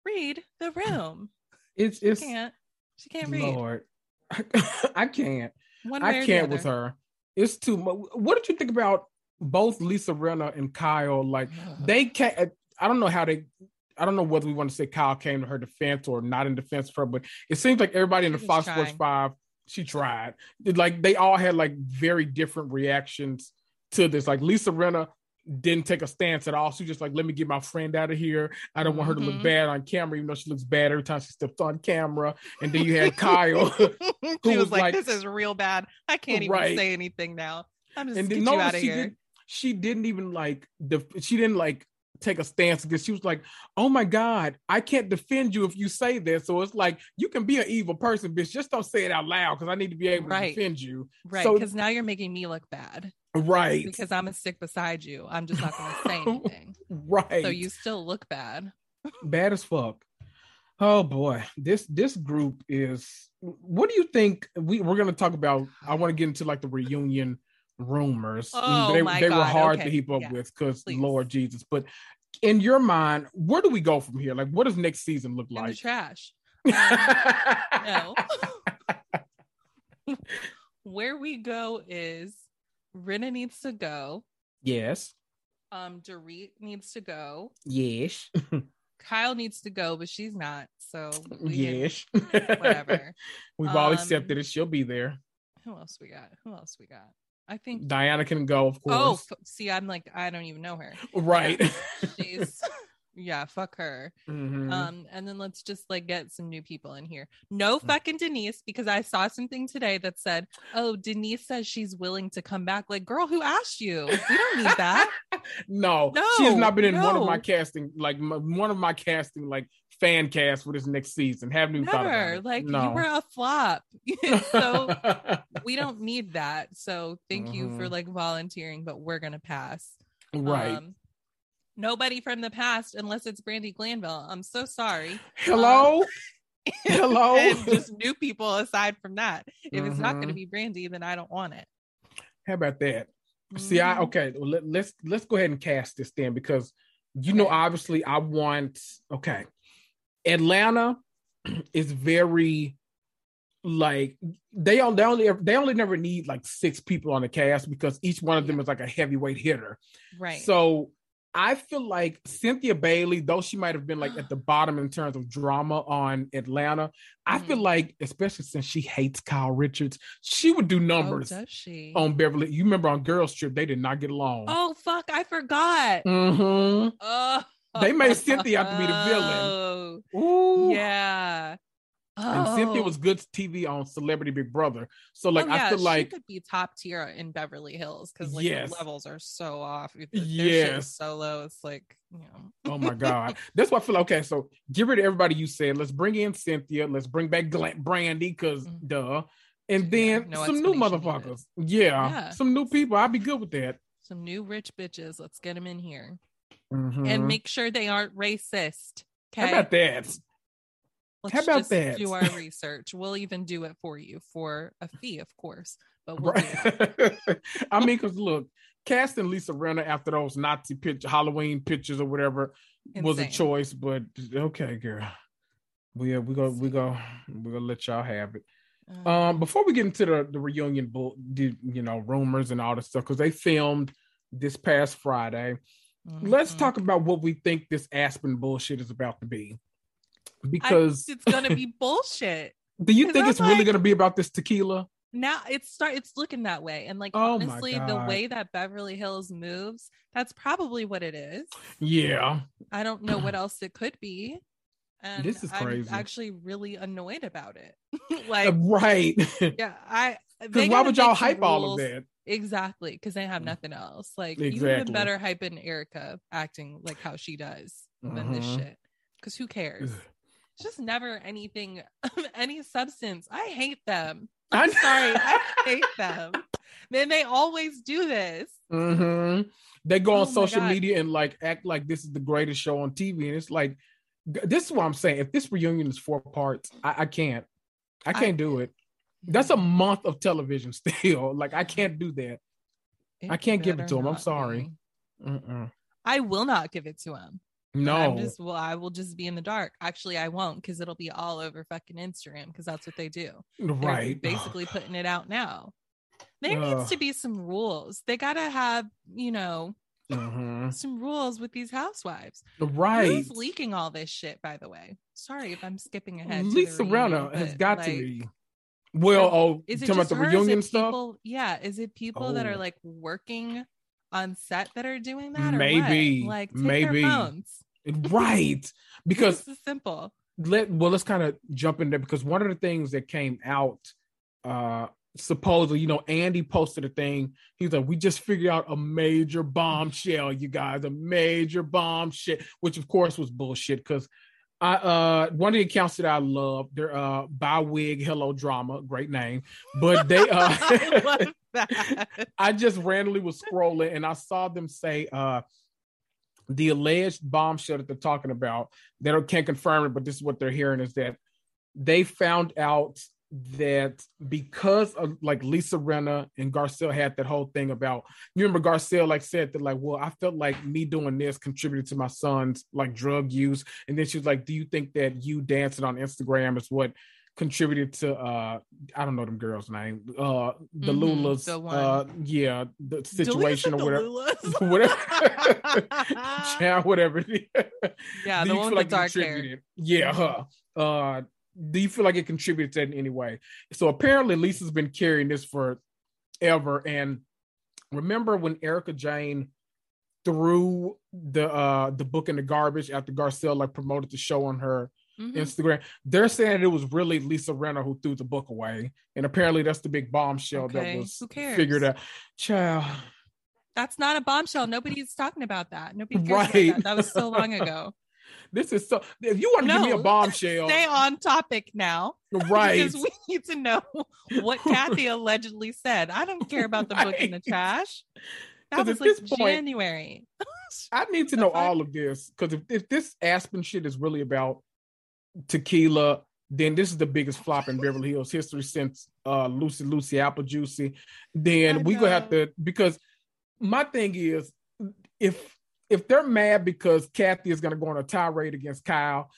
Read the room. it's She it's can't. She can't read. Lord. [laughs] I can't. One I can't with her. It's too much. What did you think about both Lisa Rinna and Kyle? Like [sighs] they can't. I don't know how they. I don't know whether we want to say Kyle came to her defense or not in defense of her, but it seems like everybody in the Fox Sports. Five, she tried. Like they all had like very different reactions to this. Like Lisa Rinna didn't take a stance at all. She just like, let me get my friend out of here. I don't want her to look Mhm. bad on camera, even though she looks bad every time she steps on camera. And then you had Kyle. [laughs] [laughs] she who was, was like, "This is real bad. I can't even Right. say anything now. I'm just and get then you no, out of she here." did. She didn't even like. Def- she didn't like take a stance because she was like, "Oh my god, I can't defend you if you say this." So it's like you can be an evil person, bitch. Just don't say it out loud because I need to be able Right. to defend you. Right, So- because now you're making me look bad Right. because I'm a stick beside you. I'm just not going to say [laughs] anything. right. So you still look bad. bad as fuck. Oh boy, this this group is. What do you think? We we're gonna talk about. I want to get into like the reunion rumors. Oh, they my they were God, hard to okay, keep up yeah, with because. Lord Jesus. But in your mind, where do we go from here? Like, what does next season look In the like? trash. [laughs] Um, no. [laughs] Where we go is Rinna needs to go. yes. Um, Dorit needs to go. Yes. [laughs] Kyle needs to go, but she's not. So yes. Whatever. We've all Um, accepted it. She'll be there. Who else we got? Who else we got? I think. Diana can go, of Oh, course. f- see, I'm like, I don't even know her. right. [laughs] She's, yeah, fuck her. Mhm. Um, and then let's just like get some new people in here. No fucking Denise, because I saw something today that said, "Oh, Denise says she's willing to come back." Like, girl, who asked you? We don't need that. [laughs] No, she has not been in one of my casting, like one of my casting, like fan cast for this next season. Haven't even Never. Like, no. you were a flop. [laughs] so [laughs] we don't need that. So thank you for Mhm. like volunteering, but we're gonna pass. right. Um, Nobody from the past, unless it's Brandi Glanville. I'm so sorry. Hello. Um, [laughs] Hello. and just new people aside from that. If it's not going to Mhm. be Brandi, then I don't want it. How about that? See, I Mhm. okay. Well, let, let's let's go ahead and cast this then because you know, obviously, I want okay. Atlanta is very like they all they only they only never need like six people on the cast because each one of them is like a heavyweight hitter. Right. So I feel like Cynthia Bailey, though she might have been like at the bottom in terms of drama on Atlanta, I feel Mhm. like, especially since she hates Kyle Richards, she would do oh, numbers does she? on Beverly. You remember on Girls Trip, they did not get along. Oh fuck! I forgot. hmm Oh, They made Cynthia out to be the villain. Ooh. Yeah. And Cynthia Oh. was good TV on Celebrity Big Brother. So like Oh, yeah, I feel like she could be top tier in Beverly Hills because like Yes. the levels are so off. Their shit Yes. so low. It's like you know. Oh my God. That's why I feel like, okay. So get rid of everybody you said. Let's bring in Cynthia. Let's bring back Brandi, because Mhm. duh. And Yeah, then no some new motherfuckers. Yeah, Yeah. Some new people. I'd be good with that. Some new rich bitches. Let's get them in here Mhm. and make sure they aren't racist. How about that? Let's how about just that? do our [laughs] research. We'll even do it for you for a fee, of course. But we'll do it. Right. [laughs] I mean, because look, casting Lisa Rinna after those Nazi picture, Halloween pictures or whatever was a choice, but okay, girl. We we go we go we gonna let y'all have it. Uh, Um, before we get into the, the reunion, you know, rumors and all this stuff, because they filmed this past Friday. Let's mhm. talk about what we think this Aspen bullshit is about to be. I- Because it's gonna be bullshit. [laughs] do you think I'm it's really going to be about this tequila? now it's start it's looking that way and like Oh honestly the way that beverly hills moves that's probably what it is Yeah, i don't know what else it could be and This is I'm crazy. actually really annoyed about it [laughs] Uh, like right. [laughs] yeah i Because why would y'all hype all of that? Exactly because they have Mm. nothing else like you Exactly. been better hyping erika acting like how she does than this Mhm. shit because who cares it's just never anything [laughs] of any substance i hate them I I'm sorry, I [laughs] hate them. Then they always do this. hmm They go Oh on my social media and like act like this is the greatest show on TV, and it's like, this is what I'm saying. If this reunion is four parts, I, I can't, I I- can't do it. That's a month of television [laughs] still. Like I can't do that. I can't give it to him. I'm sorry. Mm-mm. I will not give it to him. No, I'm just well, I will just be in the dark. Actually, I won't because it'll be all over fucking Instagram because that's what they do. They're right. basically putting it out now. There needs to be some rules. They gotta have, you know, Mhm. some rules with these housewives. Right. Who's leaking all this shit, by the way? Sorry if I'm skipping ahead. Lisa reunion, has got like, to be. Well, oh, Is it talking about just the reunion it stuff? people- Yeah. Is it people that are Oh. like working on set that are doing that? Or Maybe? Like maybe. Right. [laughs] Because this is simple. let well let's kind of jump in there because one of the things that came out uh supposedly you know andy posted a thing he's like we just figured out a major bombshell you guys a major bombshell which of course was bullshit because I uh one of the accounts that I love, they're uh by wig hello drama, great name. But they uh [laughs] I. [laughs] I just randomly was scrolling and I saw them say uh the alleged bombshell that they're talking about. They don't can't confirm it, but this is what they're hearing is that they found out that because of like Lisa Renna and Garcelle had that whole thing about you remember Garcelle like said that like well I felt like me doing this contributed to my son's like drug use and then she was like do you think that you dancing on Instagram is what contributed to uh I don't know them girls name uh the Mhm, Lula's the uh yeah the situation or whatever [laughs] whatever [laughs] [laughs] yeah whatever yeah, the one with the dark hair. Yeah, her. Uh, do you feel like it contributed to that in any way? So apparently, Lisa's been carrying this for ever. And remember when Erika Jayne threw the uh the book in the garbage after Garcelle like promoted the show on her Mhm. Instagram? They're saying it was really Lisa Rinna who threw the book away, and apparently that's the big bombshell Okay, that was figured out. Child, That's not a bombshell. Nobody's talking about that. Nobody Right. that. That was so long [laughs] ago. This is so. If you want to give me a [laughs] bombshell, Stay on topic now. right? Because we need to know what Kathy [laughs] allegedly said. I don't care about the book in the trash. That was like point- January. [laughs] I need to know all of this because if, if this Aspen shit is really about tequila, then this is the biggest flop in Beverly Hills history since uh Lucy Lucy Apple Juicy. Then we gonna have to because my thing is if if they're mad because Kathy is gonna go on a tirade against Kyle,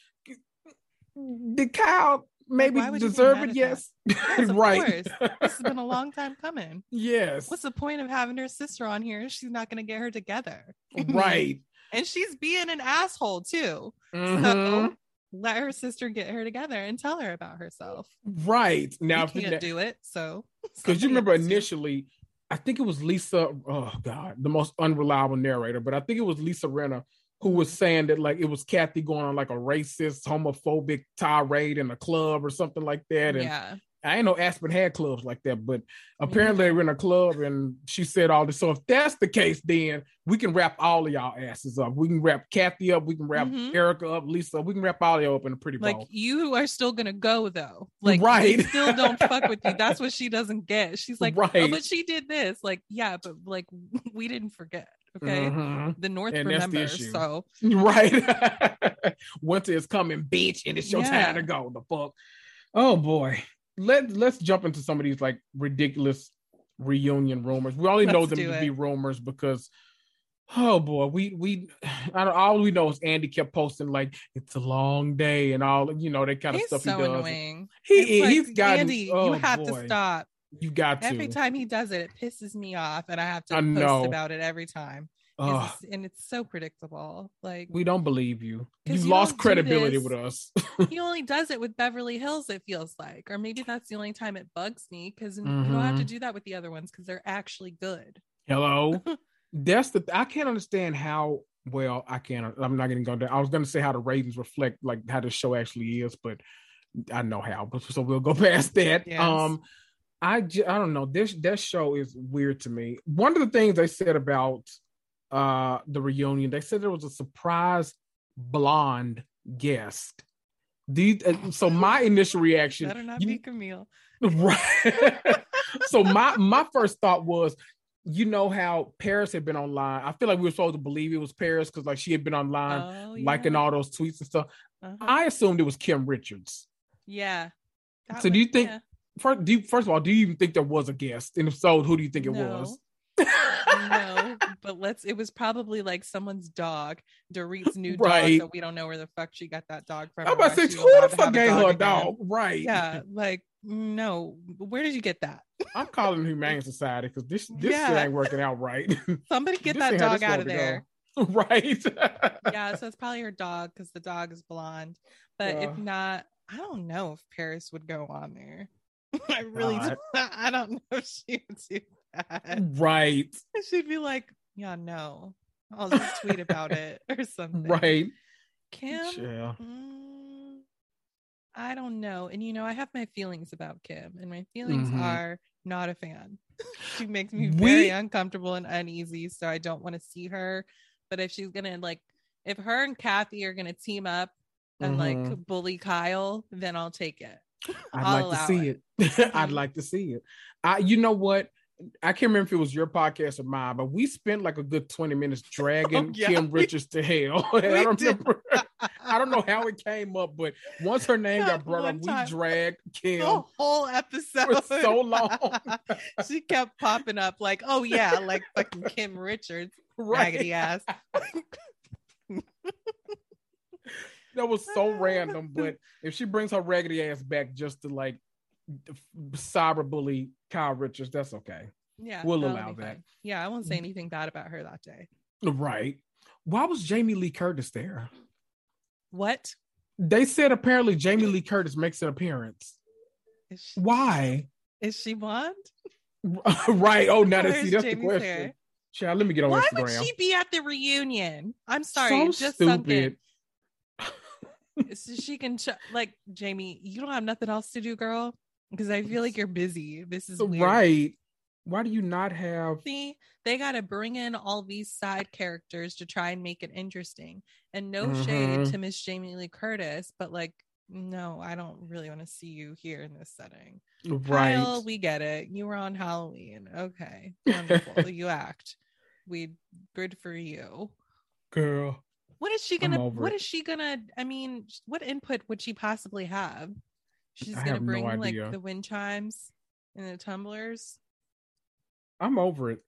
did Kyle maybe why would you be deserve it? Yes, [laughs] right. course. This has been a long time [laughs] coming. yes, What's the point of having her sister on here? if She's not going to get her together. Right. [laughs] And she's being an asshole too. Mhm. So let her sister get her together and tell her about herself. Right now, Now if we you- can't do it. So because you remember to. initially, I think it was Lisa. Oh God, the most unreliable narrator, but I think it was Lisa Rinna who was saying that like it was Kathy going on like a racist, homophobic tirade in a club or something like that. And Yeah. I ain't know Aspen had clubs like that, but apparently they were in a club and she said all this. So if that's the case, then we can wrap all of y'all asses up. We can wrap Kathy up. We can wrap Mhm. Erika up, Lisa. up. We can wrap all of y'all up in a pretty Like you are still gonna go though. Like Right. still don't [laughs] fuck with you. That's what she doesn't get. She's like, oh, Right. but she did this. Like, yeah, but like [laughs] we didn't forget. Okay. Mhm. The North And the remembers. issue. So [laughs] Right. Winter is coming, bitch, and it's your Yeah. time to go. The fuck. Oh boy. Let let's jump into some of these like ridiculous reunion rumors. We only know Let's them to it. be rumors because oh boy, we we I don't all we know is Andy kept posting like it's a long day and all you know that kind of he's stuff so he does. annoying. He It's is like, he's got Andy, oh, you have boy. to stop. You got to. Every time he does it, it pisses me off, and I have to I post know. about it every time. Ugh, It's- and it's so predictable. Like we don't believe you. You've you lost credibility with us. [laughs] he only does it with Beverly Hills, it feels like, or maybe that's the only time it bugs me because you don't have to Mhm. do that with the other ones because they're actually good. Hello. [laughs] That's the I can't understand how well I can't I'm not gonna go there. I was gonna say how the ratings reflect like how the show actually is, but I know how, but so we'll go [laughs] past that. Yes. Um I j- I don't know. This that show is weird to me. One of the things they said about uh the reunion, they said there was a surprise blonde guest. These, uh, so [laughs] my initial reaction Better not you- be Camille. [laughs] Right. so my my first thought was, you know how Paris had been online. I feel like we were supposed to believe it was Paris because like she had been online Oh, liking all those tweets and stuff. Uh-huh. I assumed it was Kim Richards. yeah. So do you think- yeah. First, do you, first of all, do you even think there was a guest? And if so, who do you think it No. was? But let's. It was probably like someone's dog, Dorit's new Right. dog. That we don't know where the fuck she got that dog from. I'm about to say, who the fuck gave her a dog? Right. Yeah, [laughs] like no. Where did you get that? I'm calling the Humane Society because this this shit Yeah. ain't working out right. [laughs] Somebody get that dog out of there. go. [laughs] right. yeah, so it's probably her dog because the dog is blonde. But Yeah. if not, I don't know if Paris would go on there. I really, God. don't, I don't know if she would do that. right. She'd be like, "Yeah, no, I'll just tweet about it [laughs] or [laughs] something." Right. Kim. Yeah. mm, I don't know, and you know, I have my feelings about Kim, and my feelings Mhm. are not a fan. [laughs] she makes me We- very uncomfortable and uneasy, so I don't want to see her. But if she's gonna like, if her and Kathy are gonna team up and Mhm. like bully Kyle, then I'll take it. I'd I'll like to see it. it. I'd Mhm. like to see it. I, you know what? I can't remember if it was your podcast or mine, but we spent like a good 20 minutes [laughs] oh, dragging Oh, yeah, Kim Richards to hell. [laughs] I don't did. remember. I don't know how it came up, but once her name got brought up, we dragged Kim. the whole episode For so [laughs] long. she kept popping up like, oh yeah, like fucking Kim Richards, raggedy ass. That was so random, but if she brings her raggedy ass back just to like cyberbully Kyle Richards, that's okay. Yeah, We'll allow that. fine. Yeah, I won't say mm-hmm. anything bad about her that day. Right. Why was Jamie Lee Curtis there? What They said apparently Jamie Lee Curtis makes an appearance. is she? Why? Is she blonde? [laughs] right. Oh, now that see that's the question. Child, let me get on Why Instagram. would she be at the reunion? I'm sorry, so just stupid. [laughs] So she can ch- like Jamie. You don't have nothing else to do, girl, because I feel like you're busy. This is weird. Right. Why do you not have See, they got to bring in all these side characters to try and make it interesting. And no shade Mhm. to Miss Jamie Lee Curtis, but like, no, I don't really want to see you here in this setting. right? Kyle, we get it. You were on Halloween. Okay, wonderful. [laughs] you act. We good for you. Girl. What is she gonna? What it. is she gonna? I mean, what input would she possibly have? She's I gonna have no bring like the wind chimes and the tumblers. I'm over it.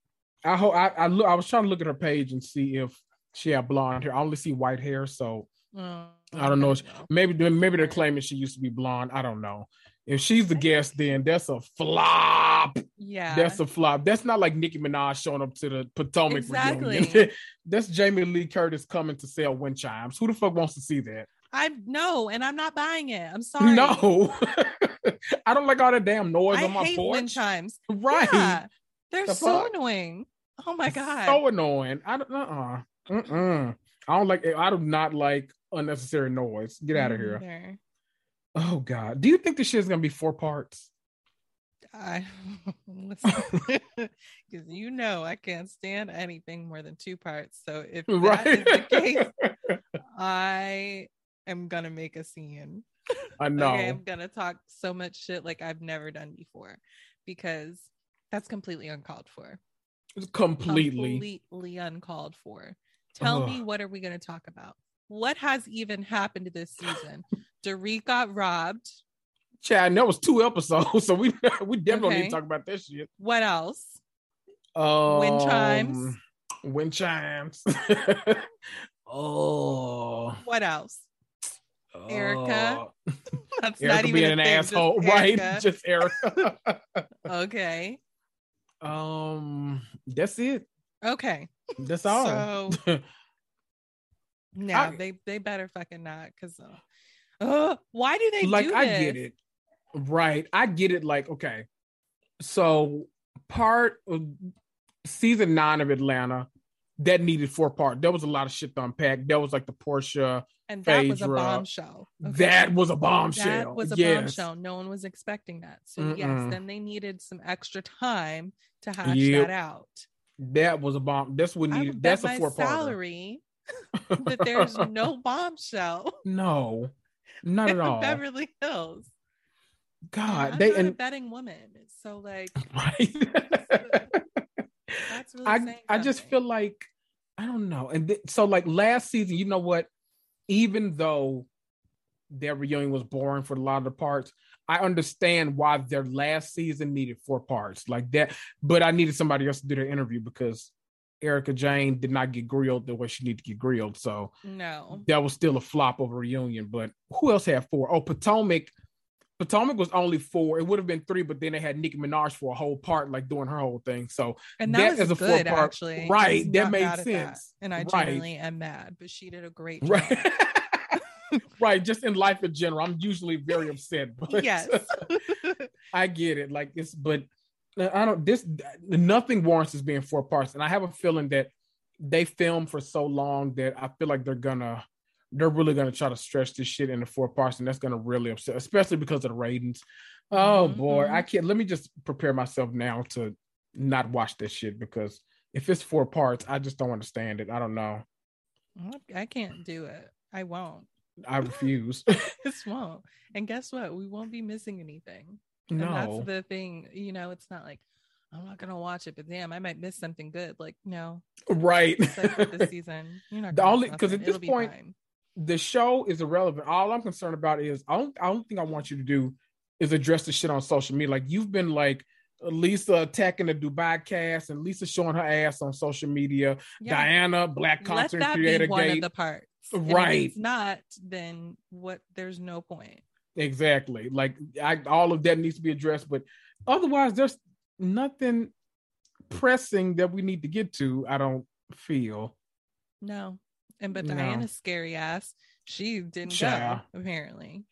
I hope I I, look, I was trying to look at her page and see if she had blonde hair. I only see white hair, so Oh, I don't know. maybe maybe they're claiming she used to be blonde. I don't know. If she's the guest, then that's a flop. Yeah, That's a flop. That's not like Nicki Minaj showing up to the Potomac Exactly. [laughs] that's Jamie Lee Curtis coming to sell wind chimes. Who the fuck wants to see that? I no, and I'm not buying it. I'm sorry. No, [laughs] I don't like all that damn noise I on my hate wind porch. chimes. Right. Yeah, they're The so fuck? annoying. Oh my god. So annoying. I don't. Uh. uh Mm-mm. I don't like. I do not like unnecessary noise. Get out of here. Oh God. Do you think this shit's gonna be four parts? I [laughs] because [laughs] you know I can't stand anything more than two parts. So if that Right. is the case, I am gonna make a scene. I [laughs] know. Okay, I'm gonna talk so much shit like I've never done before because that's completely uncalled for. It's completely. completely uncalled for. Tell me what are we to talk about? What has even happened this season? Dorit got robbed. Chad, and that was two episodes, [laughs] so we we definitely need to talk about this shit. What else? Um, Wind chimes. Wind chimes. [laughs] oh, What else? Erika. Oh. [laughs] That's Erika not even being a an thing, just asshole, [laughs] right? Just Erika. [laughs] okay. um, that's it. Okay. That's all. So now I- they they better fucking not because uh, uh, why do they like do I get it. Right. I get it. Like, okay. So part of season nine of Atlanta, that needed four part. There was a lot of shit to unpack. That was like the Porsha. And that was a bombshell. okay? That was a bombshell. That was a yes. bombshell. No one was expecting that. So yes, Mm-mm. then they needed some extra time to hash Yep. that out. That was a bomb. That's what needed. That's a four salary [laughs] that there's no bombshell no, not at [laughs] all. Beverly Hills. God, I'm they and betting woman, so like [laughs] right. that's really I I just feel like I don't know. And th- so like last season, you know what? Even though their reunion was boring for a lot of the parts, I understand why their last season needed four parts like that. But I needed somebody else to do their interview because Erika Jayne did not get grilled the way she needed to get grilled. So no. that was still a flop of a reunion. But who else had four? Oh, Potomac. Potomac was only four. It would have been three, but then they had Nicki Minaj for a whole part, like doing her whole thing. So And that that, is a good, four-part- actually. right, that made sense. And I Right. genuinely am mad, but she did a great job. right, [laughs] right. Just in life in general, I'm usually very upset. But [laughs] Yes. [laughs] I get it. Like it's, but uh, I don't. This nothing warrants this being four parts, and I have a feeling that they filmed for so long that I feel like they're gonna, they're really gonna try to stretch this shit into four parts, and that's gonna really upset, especially because of the ratings. Oh Mhm, boy. I can't. Let me just prepare myself now to not watch this shit because if it's four parts, I just don't understand it. I don't know. I can't do it. I won't. I refuse. [laughs] Just won't. And guess what? We won't be missing anything. And that's the thing. You know, it's not like I'm not gonna watch it, but damn, I might miss something good. Like, no, right. for this [laughs] season. You're not The only- miss 'cause at this point, fine. The show is irrelevant. All I'm concerned about is I don't I don't think I want you to do is address the shit on social media. Like you've been like Lisa attacking the Dubai cast and Lisa showing her ass on social media. Yeah. Diana, Black Let Content that Creator be one Gate. of the parts. And if it's not, then what there's no point. Exactly. Like I, all of that needs to be addressed, but otherwise, there's nothing pressing that we need to get to. I don't feel. No. And but No. Diana's scary ass. She didn't Child. go, apparently.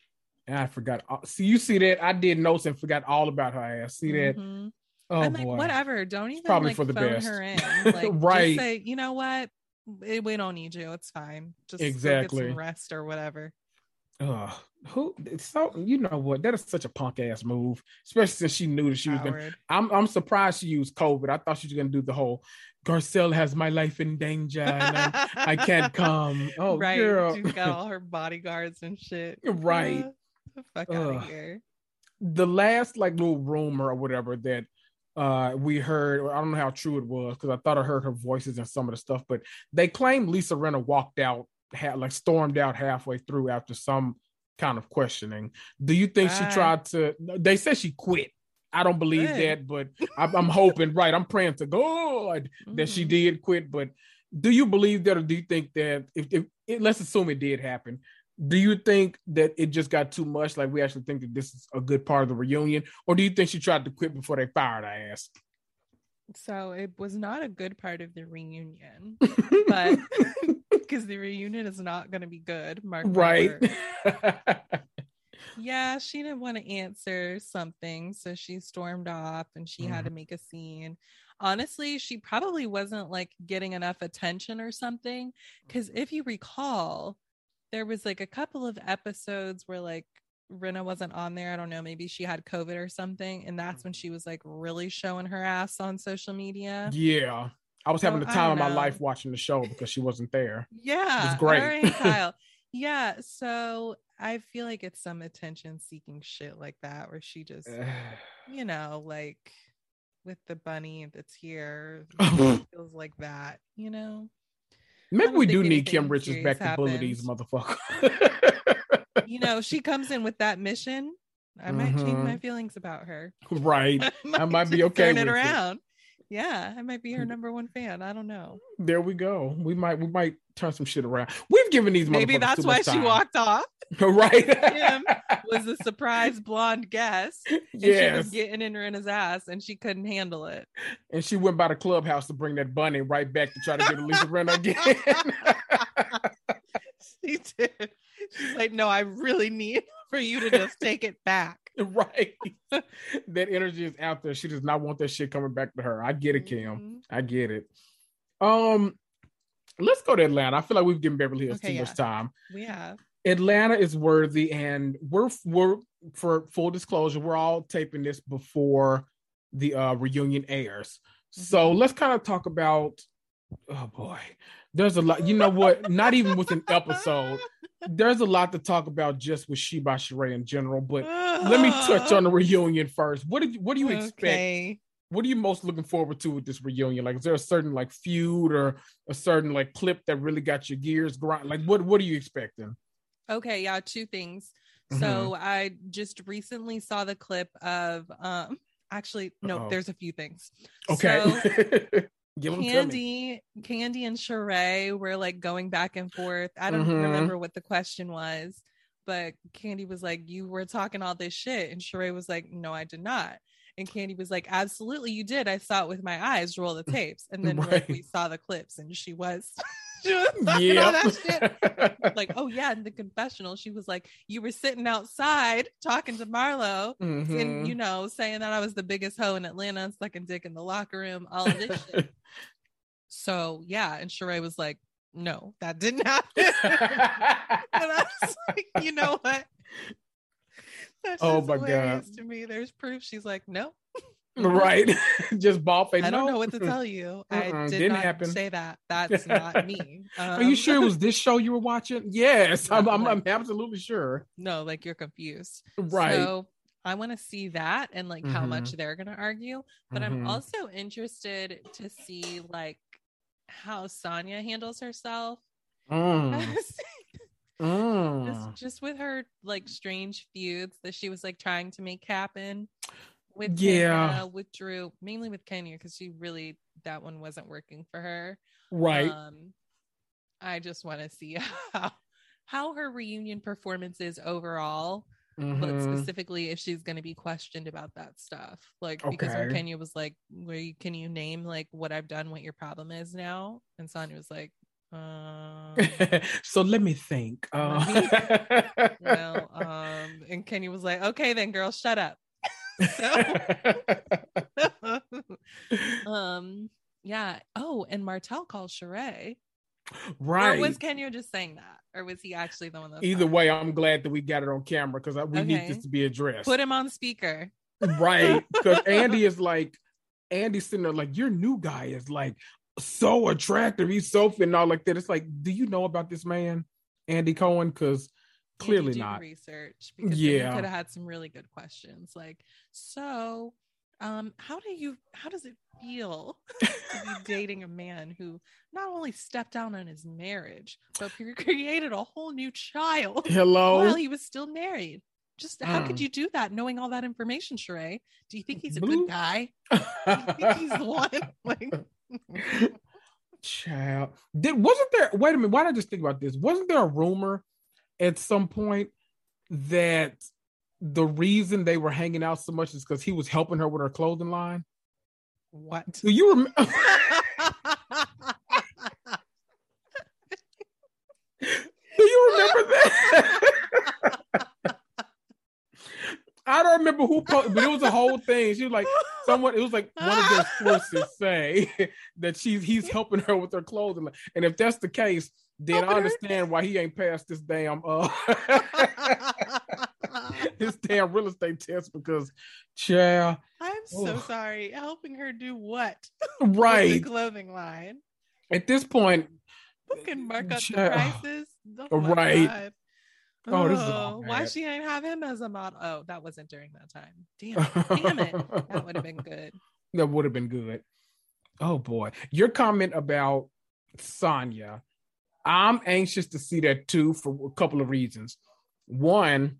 And I forgot. See, you see that? I did notes and forgot all about her ass. See that? Mhm. Oh I'm boy. like, whatever. Don't even probably like for the phone best. her in. [laughs] Like, Right. Just say, you know what? We don't need you. It's fine. Just Exactly. some rest or whatever. Ugh. Who? It's so you know what? That is such a punk ass move, especially since she knew that she was to I'm I'm surprised she used COVID. I thought she was gonna do the whole Garcelle has my life in danger and I, I can't [laughs] come. Oh right. girl. She's got all her [laughs] bodyguards and shit. Right. Uh, the fuck out of here. the last like little rumor or whatever that uh, we heard, I don't know how true it was because I thought I heard her voices and some of the stuff, but they claim Lisa Rinna walked out, had like stormed out halfway through after some kind of questioning. Do you think she tried to? They said she quit. I don't believe Good. that, but I'm, I'm, hoping, right? I'm praying to God mm-hmm. that she mm-hmm. did quit. But do you believe that, or do you think that if, if, if let's assume it did happen, do you think that it just got too much? Like we actually think that this is a good part of the reunion, or do you think she tried to quit before they fired her ass? So it was not a good part of the reunion, but [laughs] because the reunion is not going to be good, Mark. Right. [laughs] yeah, she didn't want to answer something, so she stormed off, and she mm-hmm. had to mm-hmm. make a scene. Honestly, she probably wasn't like getting enough attention or something. Because if you recall, there was like a couple of episodes where like Rinna wasn't on there. I don't know, maybe she had COVID or something. And that's when mm-hmm. she was like really showing her ass on social media. Yeah. I was so, having the time of my life watching the show because she wasn't there. Yeah. [laughs] It was great. [laughs] Kyle. yeah. So I feel like it's some attention seeking shit like that where she just, [sighs] you know, like with the bunny that's here, [laughs] feels like that, you know? Maybe we do need Kim Richards back to bully these motherfuckers. You know, she comes in with that mission. I might mm-hmm. change my feelings about her. Right. [laughs] I might, I might be okay. Turn it around. It. Yeah, I might be her number one fan. I don't know. There we go. We might we might turn some shit around. We've given these maybe that's why she walked off. [laughs] right. Kim was a surprise blonde guest. Yeah, she was getting in Rinna's ass, and she couldn't handle it. And she went by the clubhouse to bring that bunny right back to try to get Lisa Rinna [laughs] again. [laughs] she did. She's like, no, I really need [laughs] for you to just take it back. [laughs] Right. that energy is out there. She does not want that shit coming back to her. I get it, Kim. Mm-hmm. I get it. Um, let's go to Atlanta. I feel like we've given Beverly Hills okay, too yeah. much time. We have. Atlanta is worthy, and we're we're for full disclosure, we're all taping this before the uh reunion airs. Mm-hmm. So let's kind of talk about oh boy, there's a lot. You know what? Not even with an episode, there's a lot to talk about just with She by Sheree in general. But let me touch on the [laughs] reunion first. What did what do you expect? Okay. What are you most looking forward to with this reunion? Like, is there a certain like feud or a certain like clip that really got your gears grind? Like, what what are you expecting? Okay, yeah, two things. Mm-hmm. So I just recently saw the clip of um actually no, Uh-oh. there's a few things. Okay. So, [laughs] Kandi, Candy, and Sheree were like going back and forth. I don't mm-hmm. remember what the question was, but Kandi was like, "You were talking all this shit," and Sheree was like, "No, I did not." And Kandi was like, "Absolutely, you did. I saw it with my eyes. Roll the [laughs] tapes." And then right. like, we saw the clips, and she was. [laughs] she was that [laughs] like, oh yeah, in the confessional, she was like, "You were sitting outside talking to Marlo, mm-hmm. and you know, saying that I was the biggest hoe in Atlanta and sucking dick in the locker room, all of this [laughs] shit." So yeah, and Sheree was like, "No, that didn't happen." [laughs] and I was like, "You know what?" That's oh my god! To me, there's proof. She's like, "No." Right, [laughs] just ball face. I don't no. know what to tell [laughs] you. I did didn't not happen. say that. [laughs] That's not me. Um, Are you sure it was this show you were watching? Yes, I'm, I'm, I'm absolutely sure. No, like you're confused. Right. So I want to see that and like mm-hmm. how much mm-hmm. they're gonna argue. But mm-hmm. I'm also interested to see like how Sanya handles herself. Mm. mm. Just, just, with her like strange feuds that she was like trying to make happen with yeah Kenya, with Drew, mainly with Kenya because she really that one wasn't working for her. Right. Um, I just want to see [laughs] how how her reunion performance is overall mm-hmm. but specifically if she's going to be questioned about that stuff. Like, okay. because when Kenya was like, Where you, can you name like what I've done, what your problem is now? And Sanya was like, [laughs] um, so let me think. Uh... [laughs] well, um, and Kenya was like, okay, then girl, shut up. Um, yeah. Oh, and Martell calls Sheree Right. Or was Kenya just saying that? Or was he actually the one that Either way, I'm glad that we got it on camera because we okay. need this to be addressed. Put him on speaker. Right. Because [laughs] Andy is like, Andy's sitting there like, your new guy is like so attractive. He's so fit and all like that. It's like, do you know about this man, Andy Cohen? Because clearly not. Research because yeah, could have had some really good questions. Like, so um, how do you how does it feel [laughs] to be [laughs] dating a man who not only stepped down on his marriage, but [laughs] created a whole new child Hello. while he was still married? Just how could Mm. you do that knowing all that information, Sheree? Do you think he's a Blue. good guy? Do you think he's the one? Like Child. Did wasn't there wait a minute, why did I just think about this? Wasn't there a rumor at some point that the reason they were hanging out so much is because he was helping her with her clothing line? what? Do you remember? [laughs] Do you remember that? [laughs] I don't remember who, po- but it was a whole thing. She was like, someone. It was like one of their sources say [laughs] that she's he's helping her with her clothing, and if that's the case, then I understand why he ain't passed this damn uh [laughs] this [laughs] damn real estate test because, child, I'm so Ugh. sorry. Helping her do what? [laughs] Right clothing line. at this point, Who can mark up the prices? Oh Right. God. Oh, this is why she ain't have him as a model? Oh, that wasn't during that time. Damn, it! damn it. That would have been good. That would have been good. Oh boy. Your comment about Sanya. I'm anxious to see that too for a couple of reasons. One,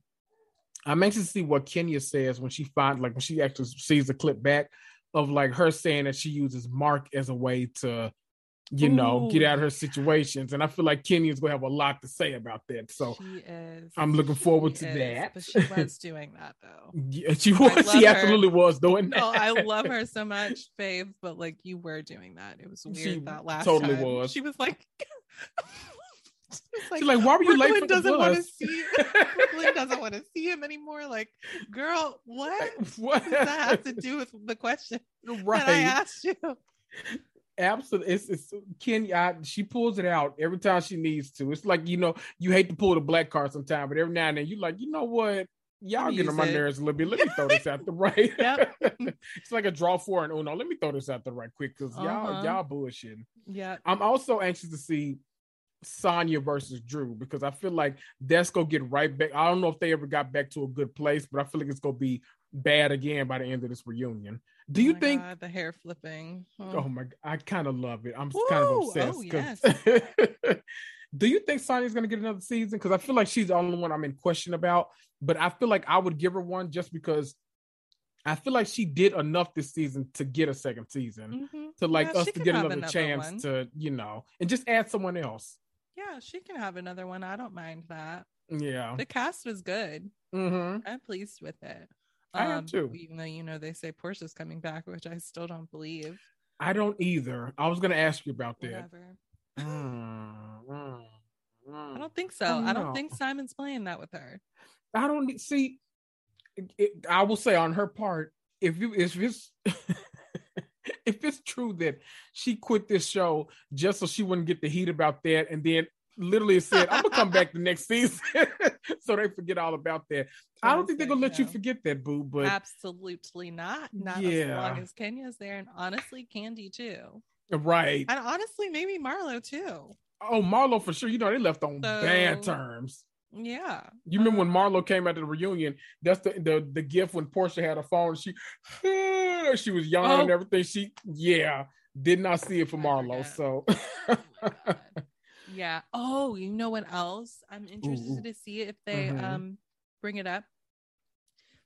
I'm anxious to see what Kenya says when she finds like when she actually sees the clip back of like her saying that she uses Marc as a way to, you know, get out of her situations. And I feel like Kenya's gonna have a lot to say about that. So she is. I'm looking forward she to is, that. But she was doing that though. [laughs] yeah, she was she her. absolutely was doing that. No, I love her so [laughs] much, Faith, but like you were doing that. It was weird She that last totally time. was. She was like, [laughs] she was She's like, why were you late Brooklyn for doesn't want to see Brooklyn doesn't want to see him anymore. Like, girl, what what does that have to do with the question that I asked you? Absolutely. It's, it's Kenya. She pulls it out every time she needs to. It's like you know, you hate to pull the black card sometimes, but every now and then you're like, you know what? Y'all getting on my nerves a little bit. Let me throw this out the [laughs] right. Yep. [laughs] it's like a draw four and Uno. Let me throw this out the right quick because y'all Uh-huh. y'all bullshitting. Yeah, I'm also anxious to see Sanya versus Drew because I feel like that's gonna get right back. I don't know if they ever got back to a good place, but I feel like it's gonna be bad again by the end of this reunion. Do Oh you think? God, the hair flipping? Oh my! I kind of love it. I'm kind of Woo! obsessed. Oh, 'cause- [laughs] Do you think Sanya's gonna get another season? Because I feel like she's the only one I'm in question about. But I feel like I would give her one just because I feel like she did enough this season to get a second season. Mhm. To like Yeah, us to get another, another chance one. to, you know, and just add someone else. Yeah, she can have another one. I don't mind that. Yeah. The cast was good. Mm-hmm. I'm pleased with it. I am too. Even though you know they say Porsha's coming back, which I still don't believe. I don't either. I was gonna ask you about that. Mm, mm, mm. I don't think so. don't I don't think Simon's playing that with her. I don't see. it- it- I will say on her part, if you if it's [laughs] if it's true that she quit this show just so she wouldn't get the heat about that, and then literally said, "I'm gonna come back the next [laughs] season," [laughs] so they forget all about that. I don't think they're gonna let you forget that, boo. But Absolutely not. Not yeah. as long as Kenya's there, and honestly, Kandi too, right, and honestly, maybe Marlo too. oh Marlo for sure. You know they left on bad terms. Yeah. You remember when Um, Marlo came out to the reunion? That's the the, the gift when Porsha had a phone. She [sighs] she was yawning and Oh. everything. She yeah did not see it for Marlo. So Oh. [laughs] yeah. Oh, you know what else? I'm interested ooh. to see if they Mhm. um bring it up.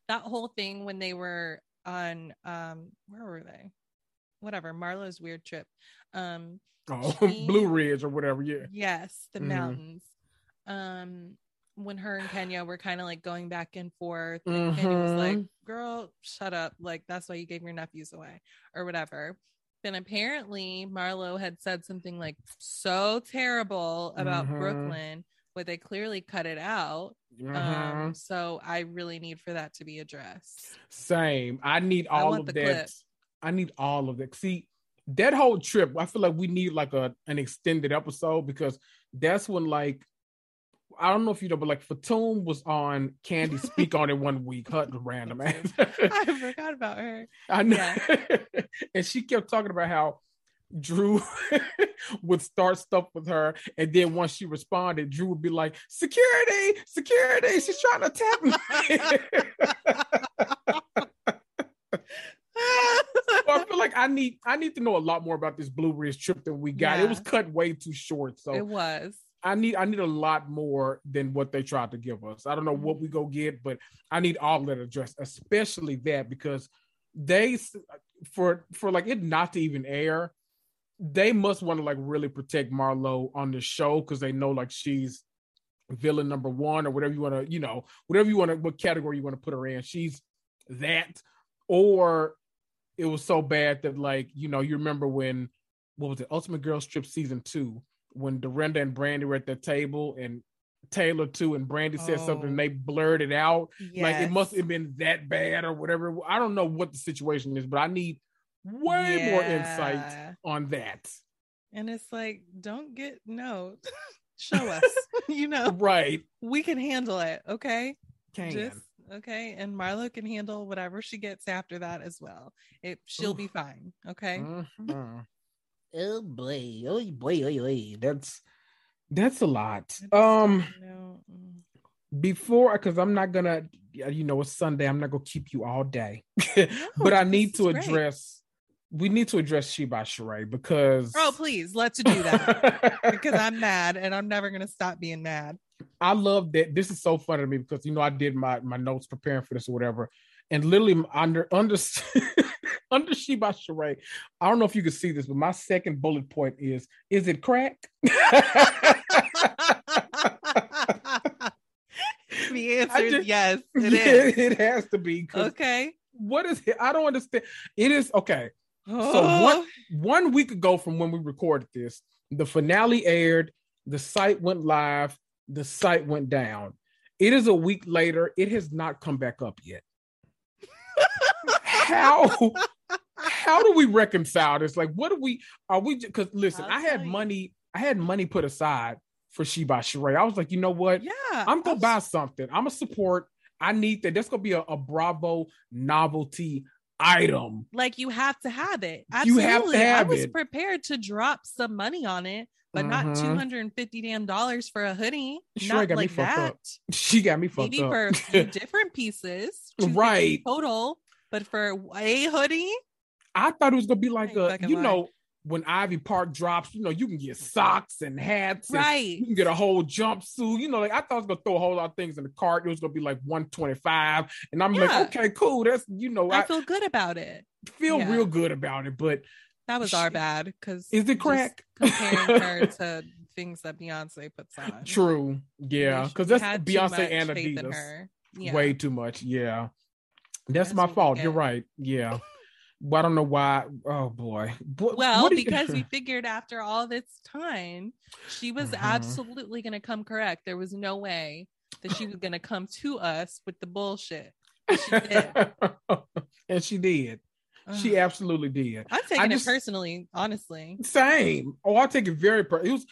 That whole thing when they were on um where were they? Whatever, Marlo's weird trip. Um oh, [laughs] She- Blue Ridge or whatever. Yeah. yes, the Mhm. mountains. Um when her and Kenya were kind of like going back and forth, and Kenya was like, Mhm. "Girl, shut up! Like that's why you gave your nephews away, or whatever." Then apparently Marlo had said something like so terrible about Mhm. Brooklyn, but they clearly cut it out. Mhm. Um, so I really need for that to be addressed. Same. I need all want of that. clip. I need all of that. See, that whole trip, I feel like we need like a an extended episode because that's when like I don't know if you know, but like Fatum was on Kandi Speak on it one week, hut random [laughs] ass. I forgot about her. [laughs] I know. Yeah. [laughs] and she kept talking about how Drew would start stuff with her, and then once she responded, Drew would be like, "Security, security! She's trying to tap me." I feel like I need I need to know a lot more about this Blue Ridge trip than we got. It was cut way too short, so it was. I need I need a lot more than what they tried to give us. I don't know what mm-hmm. we go get, but I need all that addressed, especially that because they for for like it not to even air, they must want to like really protect Marlo on the show because they know like she's villain number one or whatever you want to you know whatever you want to what category you want to put her in. She's that or it was so bad that like you know you remember when what was it Ultimate Girls Trip season two when Dorinda and Brandi were at the table and Taylor too and Brandi said something Oh. and they blurred it out like it must have been that bad or whatever. I don't know what the situation is, but I need way more insight on that. And it's like, don't get no. [laughs] Show us. [laughs] you know, Right? we can handle it. Okay. Can Just okay. And Marlo can handle whatever she gets after that as well. It she'll be fine. Okay. Mhm. Oh boy, oh boy, oh boy. That's that's a lot. Um, mm. before because I'm not gonna, you know, it's Sunday. I'm not gonna keep you all day, [laughs] but I need to is great. address. We need to address She by Sheree because Oh, please, let's do that. because I'm mad and I'm never gonna stop being mad. I love that. This is so funny to me because you know I did my my notes preparing for this or whatever, and literally under under [laughs] [laughs] under She by Sheree. I don't know if you can see this, but my second bullet point is: Is it crack? [laughs] the answer is yes. It [laughs] yeah, is. it has to be. Okay. What is it? I don't understand. It is okay. So oh. what? One week ago from when we recorded this, the finale aired. The site went live. The site went down. It is a week later. It has not come back up yet. how? How do we reconcile this? Like, what do we? Are we? Because listen, I'll I had you. money. I had money put aside for She by Sheree. I was like, you know what? Yeah. I'm gonna I'll buy something. I'm gonna support. I need that. That's gonna be a, a Bravo novelty item. like you have to have it. You have to have I was it. prepared to drop some money on it, but not Mhm. hundred and fifty damn dollars for a hoodie. Sure, not got me like fucked that. up. [laughs] She got me fucked up. Maybe up. for a few [laughs] different pieces, Right. total. But for a hoodie, I thought it was gonna be like a, you lie. know, when Ivy Park drops, you know, you can get socks and hats. and right? You can get a whole jumpsuit. You know, like I thought I was gonna throw a whole lot of things in the cart. It was gonna be like 125. And I'm Yeah. like, okay, cool. That's you know, I I, feel good about it. feel yeah. real good about it. But That was our bad because is it crack? comparing her [laughs] to things that Beyonce puts on. True. Yeah. Because that's Beyonce and Adidas. Yeah. way too much. Yeah, that's, That's my fault. You're right. Yeah, I don't know why. Oh boy. Well, what do you- because we figured after all this time, she was Mhm. absolutely going to come correct. There was no way that she was going to come to us with the bullshit. She [laughs] and she did. She absolutely did. I'm taking just- it personally, honestly. Same. Oh, I take it very. Per- it was.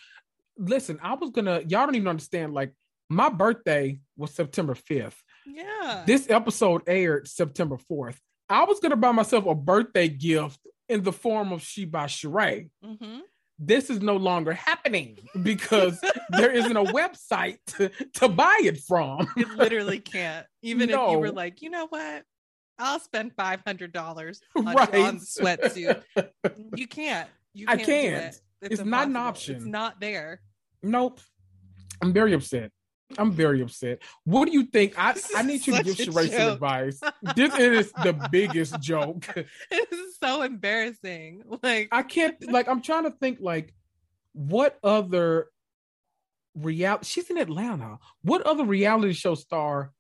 Listen, I was gonna. Y'all don't even understand. Like my birthday was September fifth. Yeah. This episode aired September fourth. I was gonna buy myself a birthday gift in the form of She by Sheree. hmm this is no longer happening because there isn't a [laughs] website to, to buy it from. It literally can't. Even if you were like, you know what? I'll spend five hundred dollars [laughs] on, right. on sweatsuit. [laughs] You can't. You I can't. do can't. it. It's not an option. It's not there. Nope. I'm very upset. I'm very upset. What do you think? I, I need you to give Sheree some advice. [laughs] This is the biggest joke. [laughs] This is so embarrassing. Like I can't like I'm trying to think like what other reality she's in Atlanta. What other reality show star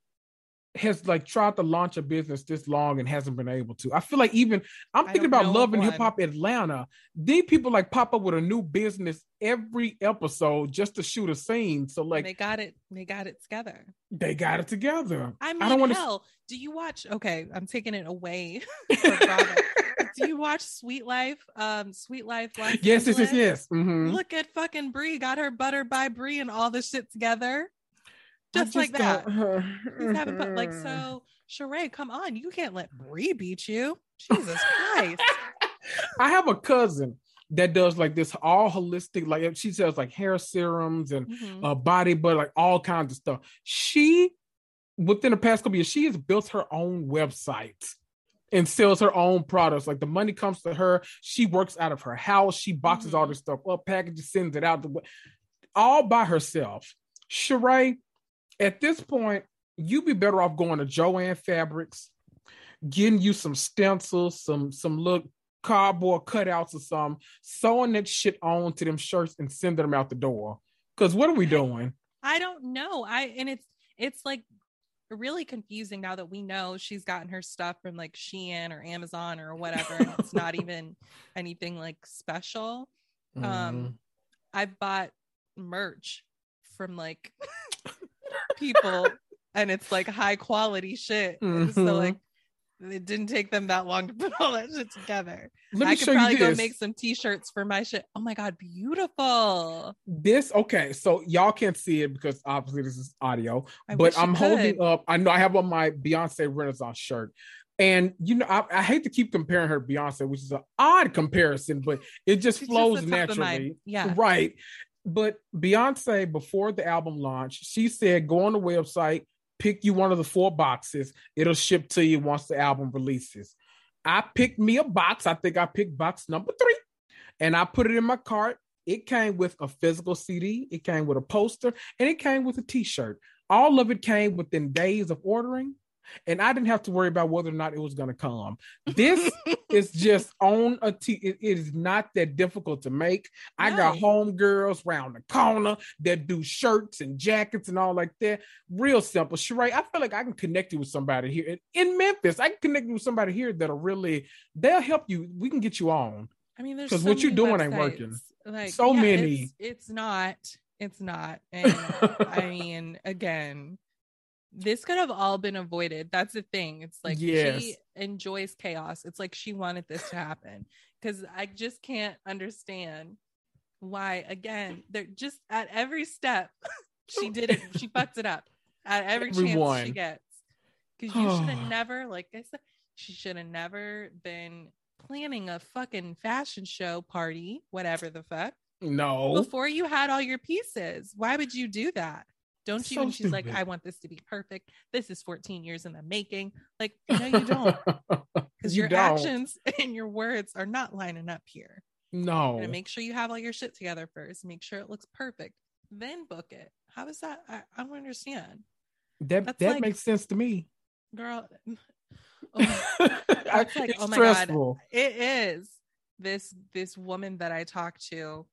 has like tried to launch a business this long and hasn't been able to? I feel like even I'm thinking about Love and. Hip Hop Atlanta. These people like pop up with a new business every episode just to shoot a scene. So like they got it. They got it together. they got it together. I mean, I don't wanna- hell, do you watch? Okay, I'm taking it away. [laughs] [laughs] do you watch Sweet Life? Um, Sweet Life. Los yes, yes, yes, yes. Mhm. Look at fucking Brie. Got her butter by Brie and all this shit together, I just, like that. He's having fun. Like [laughs] so, Sheree, come on, you can't let Brie beat you. Jesus Christ. [laughs] I have a cousin that does like this all holistic, like she sells like hair serums and Mhm. uh, body, but like all kinds of stuff. She, within the past couple years, she has built her own website and sells her own products. Like the money comes to her. She works out of her house. She boxes Mhm. all this stuff up, packages, sends it out the way, all by herself. Sheree, at this point, you'd be better off going to Joann Fabrics, getting you some stencils, some some little cardboard cutouts or some, sewing that shit on to them shirts and sending them out the door. Cause what are we doing? I don't know. I and it's it's like really confusing now that we know she's gotten her stuff from like Shein or Amazon or whatever, and it's not [laughs] even anything like special. Mm-hmm. Um, I've bought merch from like [laughs] people, and it's like high quality shit. And So mm-hmm. like, it didn't take them that long to put all that shit together. Let me I could show probably you go make some t-shirts for my shit. Oh my god, beautiful! this okay, so y'all can't see it because obviously this is audio, I but I'm holding up. I know I have on my Beyonce Renaissance shirt. And you know, I, I hate to keep comparing her to Beyonce, which is an odd comparison, but it just She's just flows the top of mind. naturally. Yeah. Right. But Beyonce, before the album launch, she said, go on the website, pick you one of the four boxes. It'll ship to you once the album releases. I picked me a box. I think I picked box number three. And I put it in my cart. It came with a physical CD, it came with a poster, and it came with a t-shirt. All of it came within days of ordering. And I didn't have to worry about whether or not it was going to come. This [laughs] is just on a t. It, it is not that difficult to make. I got No. home girls round the corner that do shirts and jackets and all like that. Real simple. Sheree, I feel like I can connect you with somebody here in, in Memphis. I can connect you with somebody here that'll really they'll help you. We can get you on. I mean, there's 'Cause so what you're doing ain't working. Like So yeah, many. It's, it's not. It's not. [laughs] And I mean, again, this could have all been avoided. That's the thing. It's like Yes. she enjoys chaos. It's like she wanted this to happen because I just can't understand why. Again, they're just at every step [laughs] she did it. She fucked it up at every chance she gets. Because you should have [sighs] never, like I said, she should have never been planning a fucking fashion show party, whatever the fuck, No. before you had all your pieces. Why would you do that? Don't you? So and she's like. I want this to be perfect. This is 14 years in the making. Like, no, you don't. [laughs] Because You your don't. actions [laughs] and your words are not lining up here. No. And make sure you have all your shit together first. Make sure it looks perfect. Then book it. How is that? I, I don't understand. that that's that like- makes sense to me. Girl, [laughs] oh, like, oh my God. it is this this woman that i talked to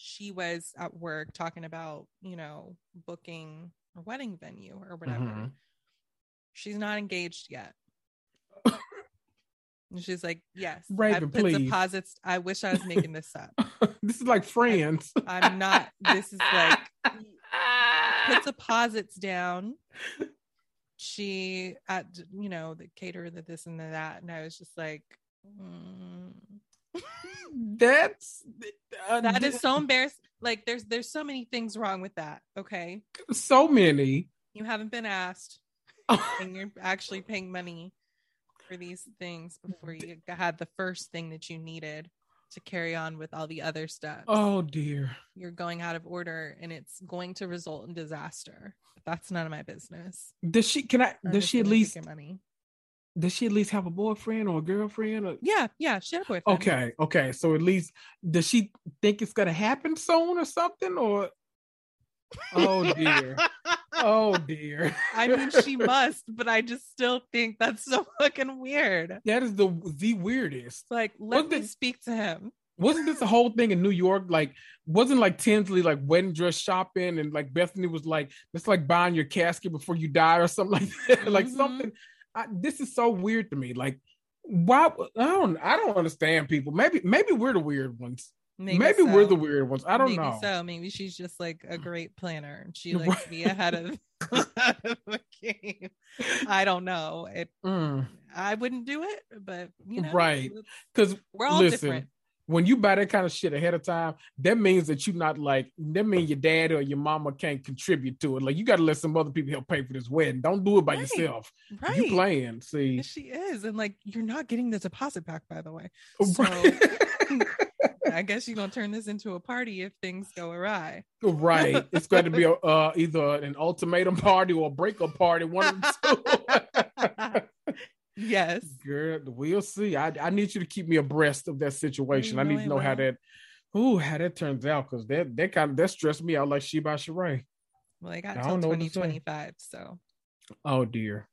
she was at work talking about you know booking a wedding venue or whatever Mhm. she's not engaged yet [coughs] and she's like yes i Raven, put please. deposits i wish i was making this up [laughs] this is like friends. i'm not this is like put deposits down she at you know the caterer that this and the that and i was just like mm. That's uh, that th- is so embarrassing like there's there's so many things wrong with that okay so many. you haven't been asked [laughs] and you're actually paying money for these things before you had the first thing that you needed to carry on with all the other stuff oh dear. you're going out of order and it's going to result in disaster that's none of my business Does she? Can I? Does she at least? money Does she at least have a boyfriend or a girlfriend? Or, yeah yeah she had a boyfriend okay, okay. So at least does she think it's gonna happen soon or something? Or oh dear, oh dear. [laughs] I mean, she [laughs] must, but I just still think that's so [laughs] fucking weird. that is the the weirdest. Like, let What me the- speak to him. wasn't this a whole thing in New York? Like, wasn't like Tinsley like wedding dress shopping, and like Bethany was like, it's like buying your casket before you die or something like that. like Mhm. something. I, this is so weird to me. Like, why? I don't. I don't understand people. Maybe maybe we're the weird ones. Maybe, we're the weird ones. I don't Maybe know. so. Maybe she's just like a great planner and she [laughs] likes to be ahead of, [laughs] ahead of the game. I don't know. It. Mm, I wouldn't do it, but you know, Right. Because We're all listen, different. When you buy that kind of shit ahead of time, that means that you're not like that means your dad or your mama can't contribute to it. Like you got to let some other people help pay for this wedding. Don't do it by Right. yourself. Right. You playing? See, Yes, she is, and like you're not getting the deposit back, by the way. right? [laughs] I guess you're gonna turn this into a party if things go awry. right. It's going to be a, uh, either an ultimatum [laughs] party or a breakup party. One of the two. [laughs] Yes. Girl, we'll see. I, I need you to keep me abreast of that situation. I need to know how that ooh, how that turns out because that that kind of that stressed me out like She by Sheree. Well, I got I till don't know what to say. 2025. So Oh dear.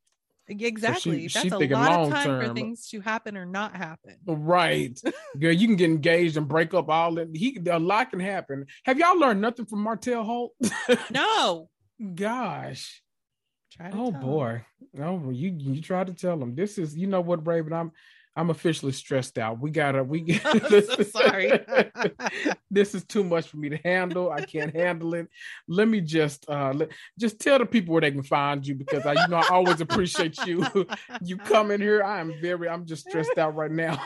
exactly. she That's a thinking lot long of time for things to happen or not happen. Right. [laughs] Girl, you can get engaged and break up all that. He a lot can happen. Have y'all learned nothing from Martell Holt? [laughs] No. Gosh. Try to Oh boy. Oh well, you you try to tell them. This is you know what, Raven, I'm I'm officially stressed out. We gotta we [laughs] [laughs] so sorry. [laughs] this is too much for me to handle. I can't handle it. Let me just uh let, just tell the people where they can find you because I you know I always appreciate you you coming here. I am very I'm just stressed out right now.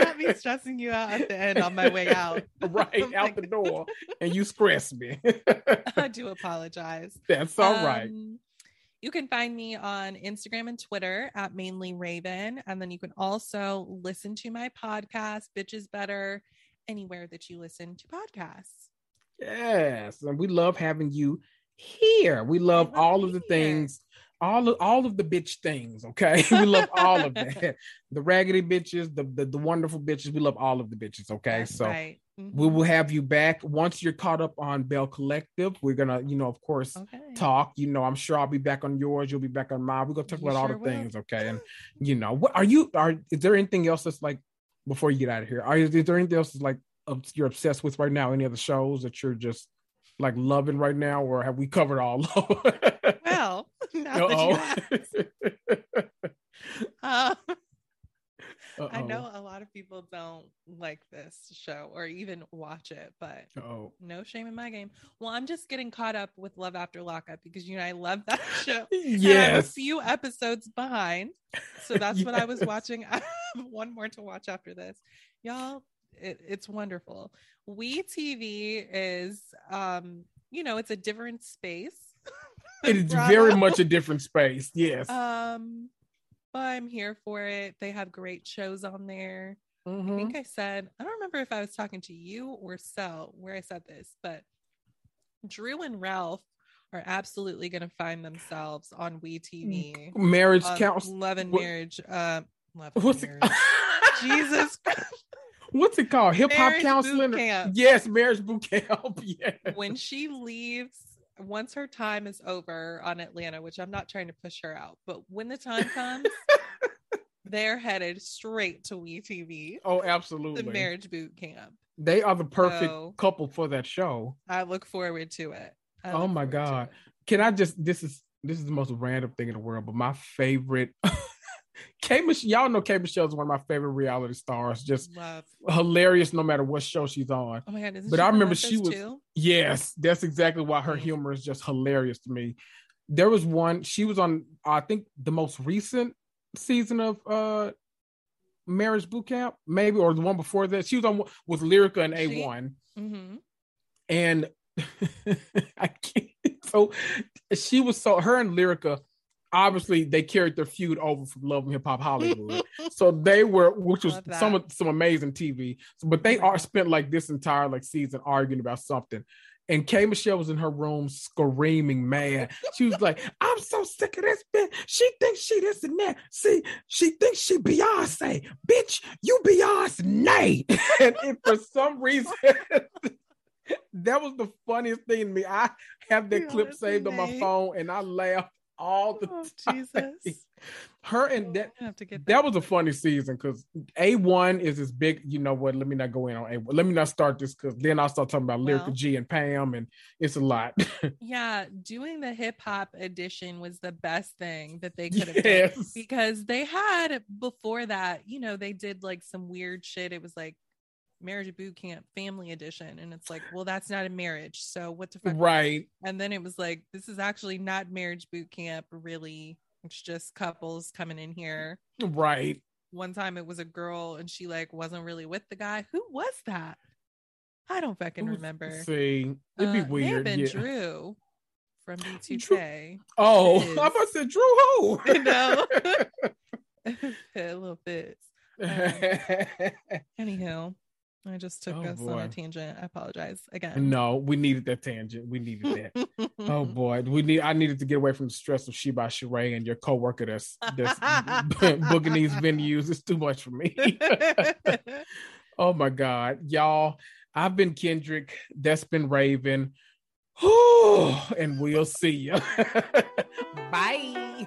Not me stressing you out at the end on my way out. right Oh out the door and you stress me. I do apologize. That's all right. You can find me on Instagram and Twitter at mainly Raven. And then you can also listen to my podcast, Bitches Better, anywhere that you listen to podcasts. Yes, and we love having you here. We love love all of the here. things, all of all of the bitch things. Okay, [laughs] we love all of [laughs] that. The raggedy bitches, the, the the wonderful bitches. We love all of the bitches. Okay, That's so right. We Mhm. will have you back once you're caught up on Belle Collective. We're gonna, you know, of course, Okay. talk. You know, I'm sure I'll be back on yours. You'll be back on mine. We're gonna talk You about all the will. things. Okay, and [laughs] you know, what are you? Are is there anything else that's like before you get out of here? Are is there anything else that's like you're obsessed with right now? Any other shows that you're just like loving right now, or have we covered all? Well, [laughs] [laughs] now that you ask, uh, I know a lot of people don't like this show or even watch it, but Oh, no shame in my game. Well, I'm just getting caught up with Love After Lockup because you know I love that [laughs] show. I'm a few episodes behind. So [laughs] that's what I was watching. [laughs] I have one more to watch after this. Y'all, it, it's wonderful. We TV is um, you know, it's a different space. It is Bravo. very much a different space. Yes. um I'm here for it. They have great shows on there. I Mhm. think I said, I don't remember if I was talking to you or Sel where I said this, but Drew and Ralph are absolutely going to find themselves on WeTV. Marriage Uh, counts. Love and what- Marriage. Uh, Love and What's Marriage. it? [laughs] Jesus. What's it called? Hip hop counseling? Yes, marriage boot camp. [laughs] Yeah. when she leaves, once her time is over on Atlanta, which I'm not trying to push her out, but when the time comes, [laughs] they're headed straight to WeTV, Oh, absolutely. the marriage boot camp. They are the perfect So- couple for that show. I look forward to it. I Oh my God. Can I just this is this is the most random thing in the world, but my favorite [laughs] K Mich- y'all know K Michelle is one of my favorite reality stars. Just Love. hilarious no matter what show she's on. Oh my god! But I remember she was- too? Yes, that's exactly why her humor is just hilarious to me. There was one she was on I think the most recent season of uh Marriage Boot Camp, maybe or the one before that. She was on with Lyrica and A1. Mhm. and [laughs] I can't. So she was so her and Lyrica. Obviously, they carried their feud over from Love and Hip Hop Hollywood. [laughs] so they were, which was some some amazing TV. So, but they are spent like this entire like season arguing about something. And K Michelle was in her room screaming mad. She was like, I'm so sick of this bitch. She thinks she this and that. See, she thinks she Beyonce. Bitch, you Beyonce. [laughs] and, and for some reason, [laughs] that was the funniest thing to me. I have that clip saved on my phone and I laugh all the Oh. [laughs] Jesus. Her and that have to get that. was a funny season because A1 is as big. You know what? Let me not go in on A1. Let me not start this because then I'll start talking about Lyrica Well. G and Pam, and it's a lot. [laughs] Yeah, doing the hip hop edition was the best thing that they could have done because they had before that, you know, they did like some weird shit. It was like marriage boot camp family edition, and it's like, well, that's not a marriage, so what the fuck? Right. And then it was like, this is actually not marriage boot camp, really. It's just couples coming in here. Right. One time it was a girl and she like wasn't really with the guy. Who was that? I don't fucking remember. See, it'd be Uh, weird. yeah. Drew from [gasps] B2K. Oh, Fizz. I must say Drew Ho. No. a little bit. [laughs] Anywho, I just took Oh, us on a tangent. I apologize again. No, we needed that tangent. We needed that. oh [laughs] boy, we need. I needed to get away from the stress of She by Sheree and your coworker that's that's [laughs] [laughs] booking these venues. It's too much for me. oh my god, y'all! I've been Kendrick. That's been Raven. and we'll see you. Bye.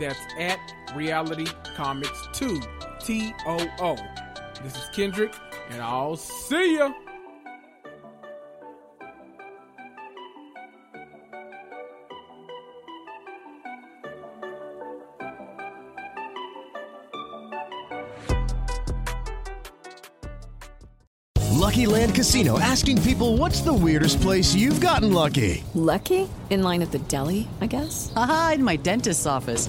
That's at Reality Comics 2, T O O. This is Kendrick, and I'll see ya. Lucky Land Casino asking people what's the weirdest place you've gotten lucky? Lucky? In line at the deli, I guess? Aha, in my dentist's office.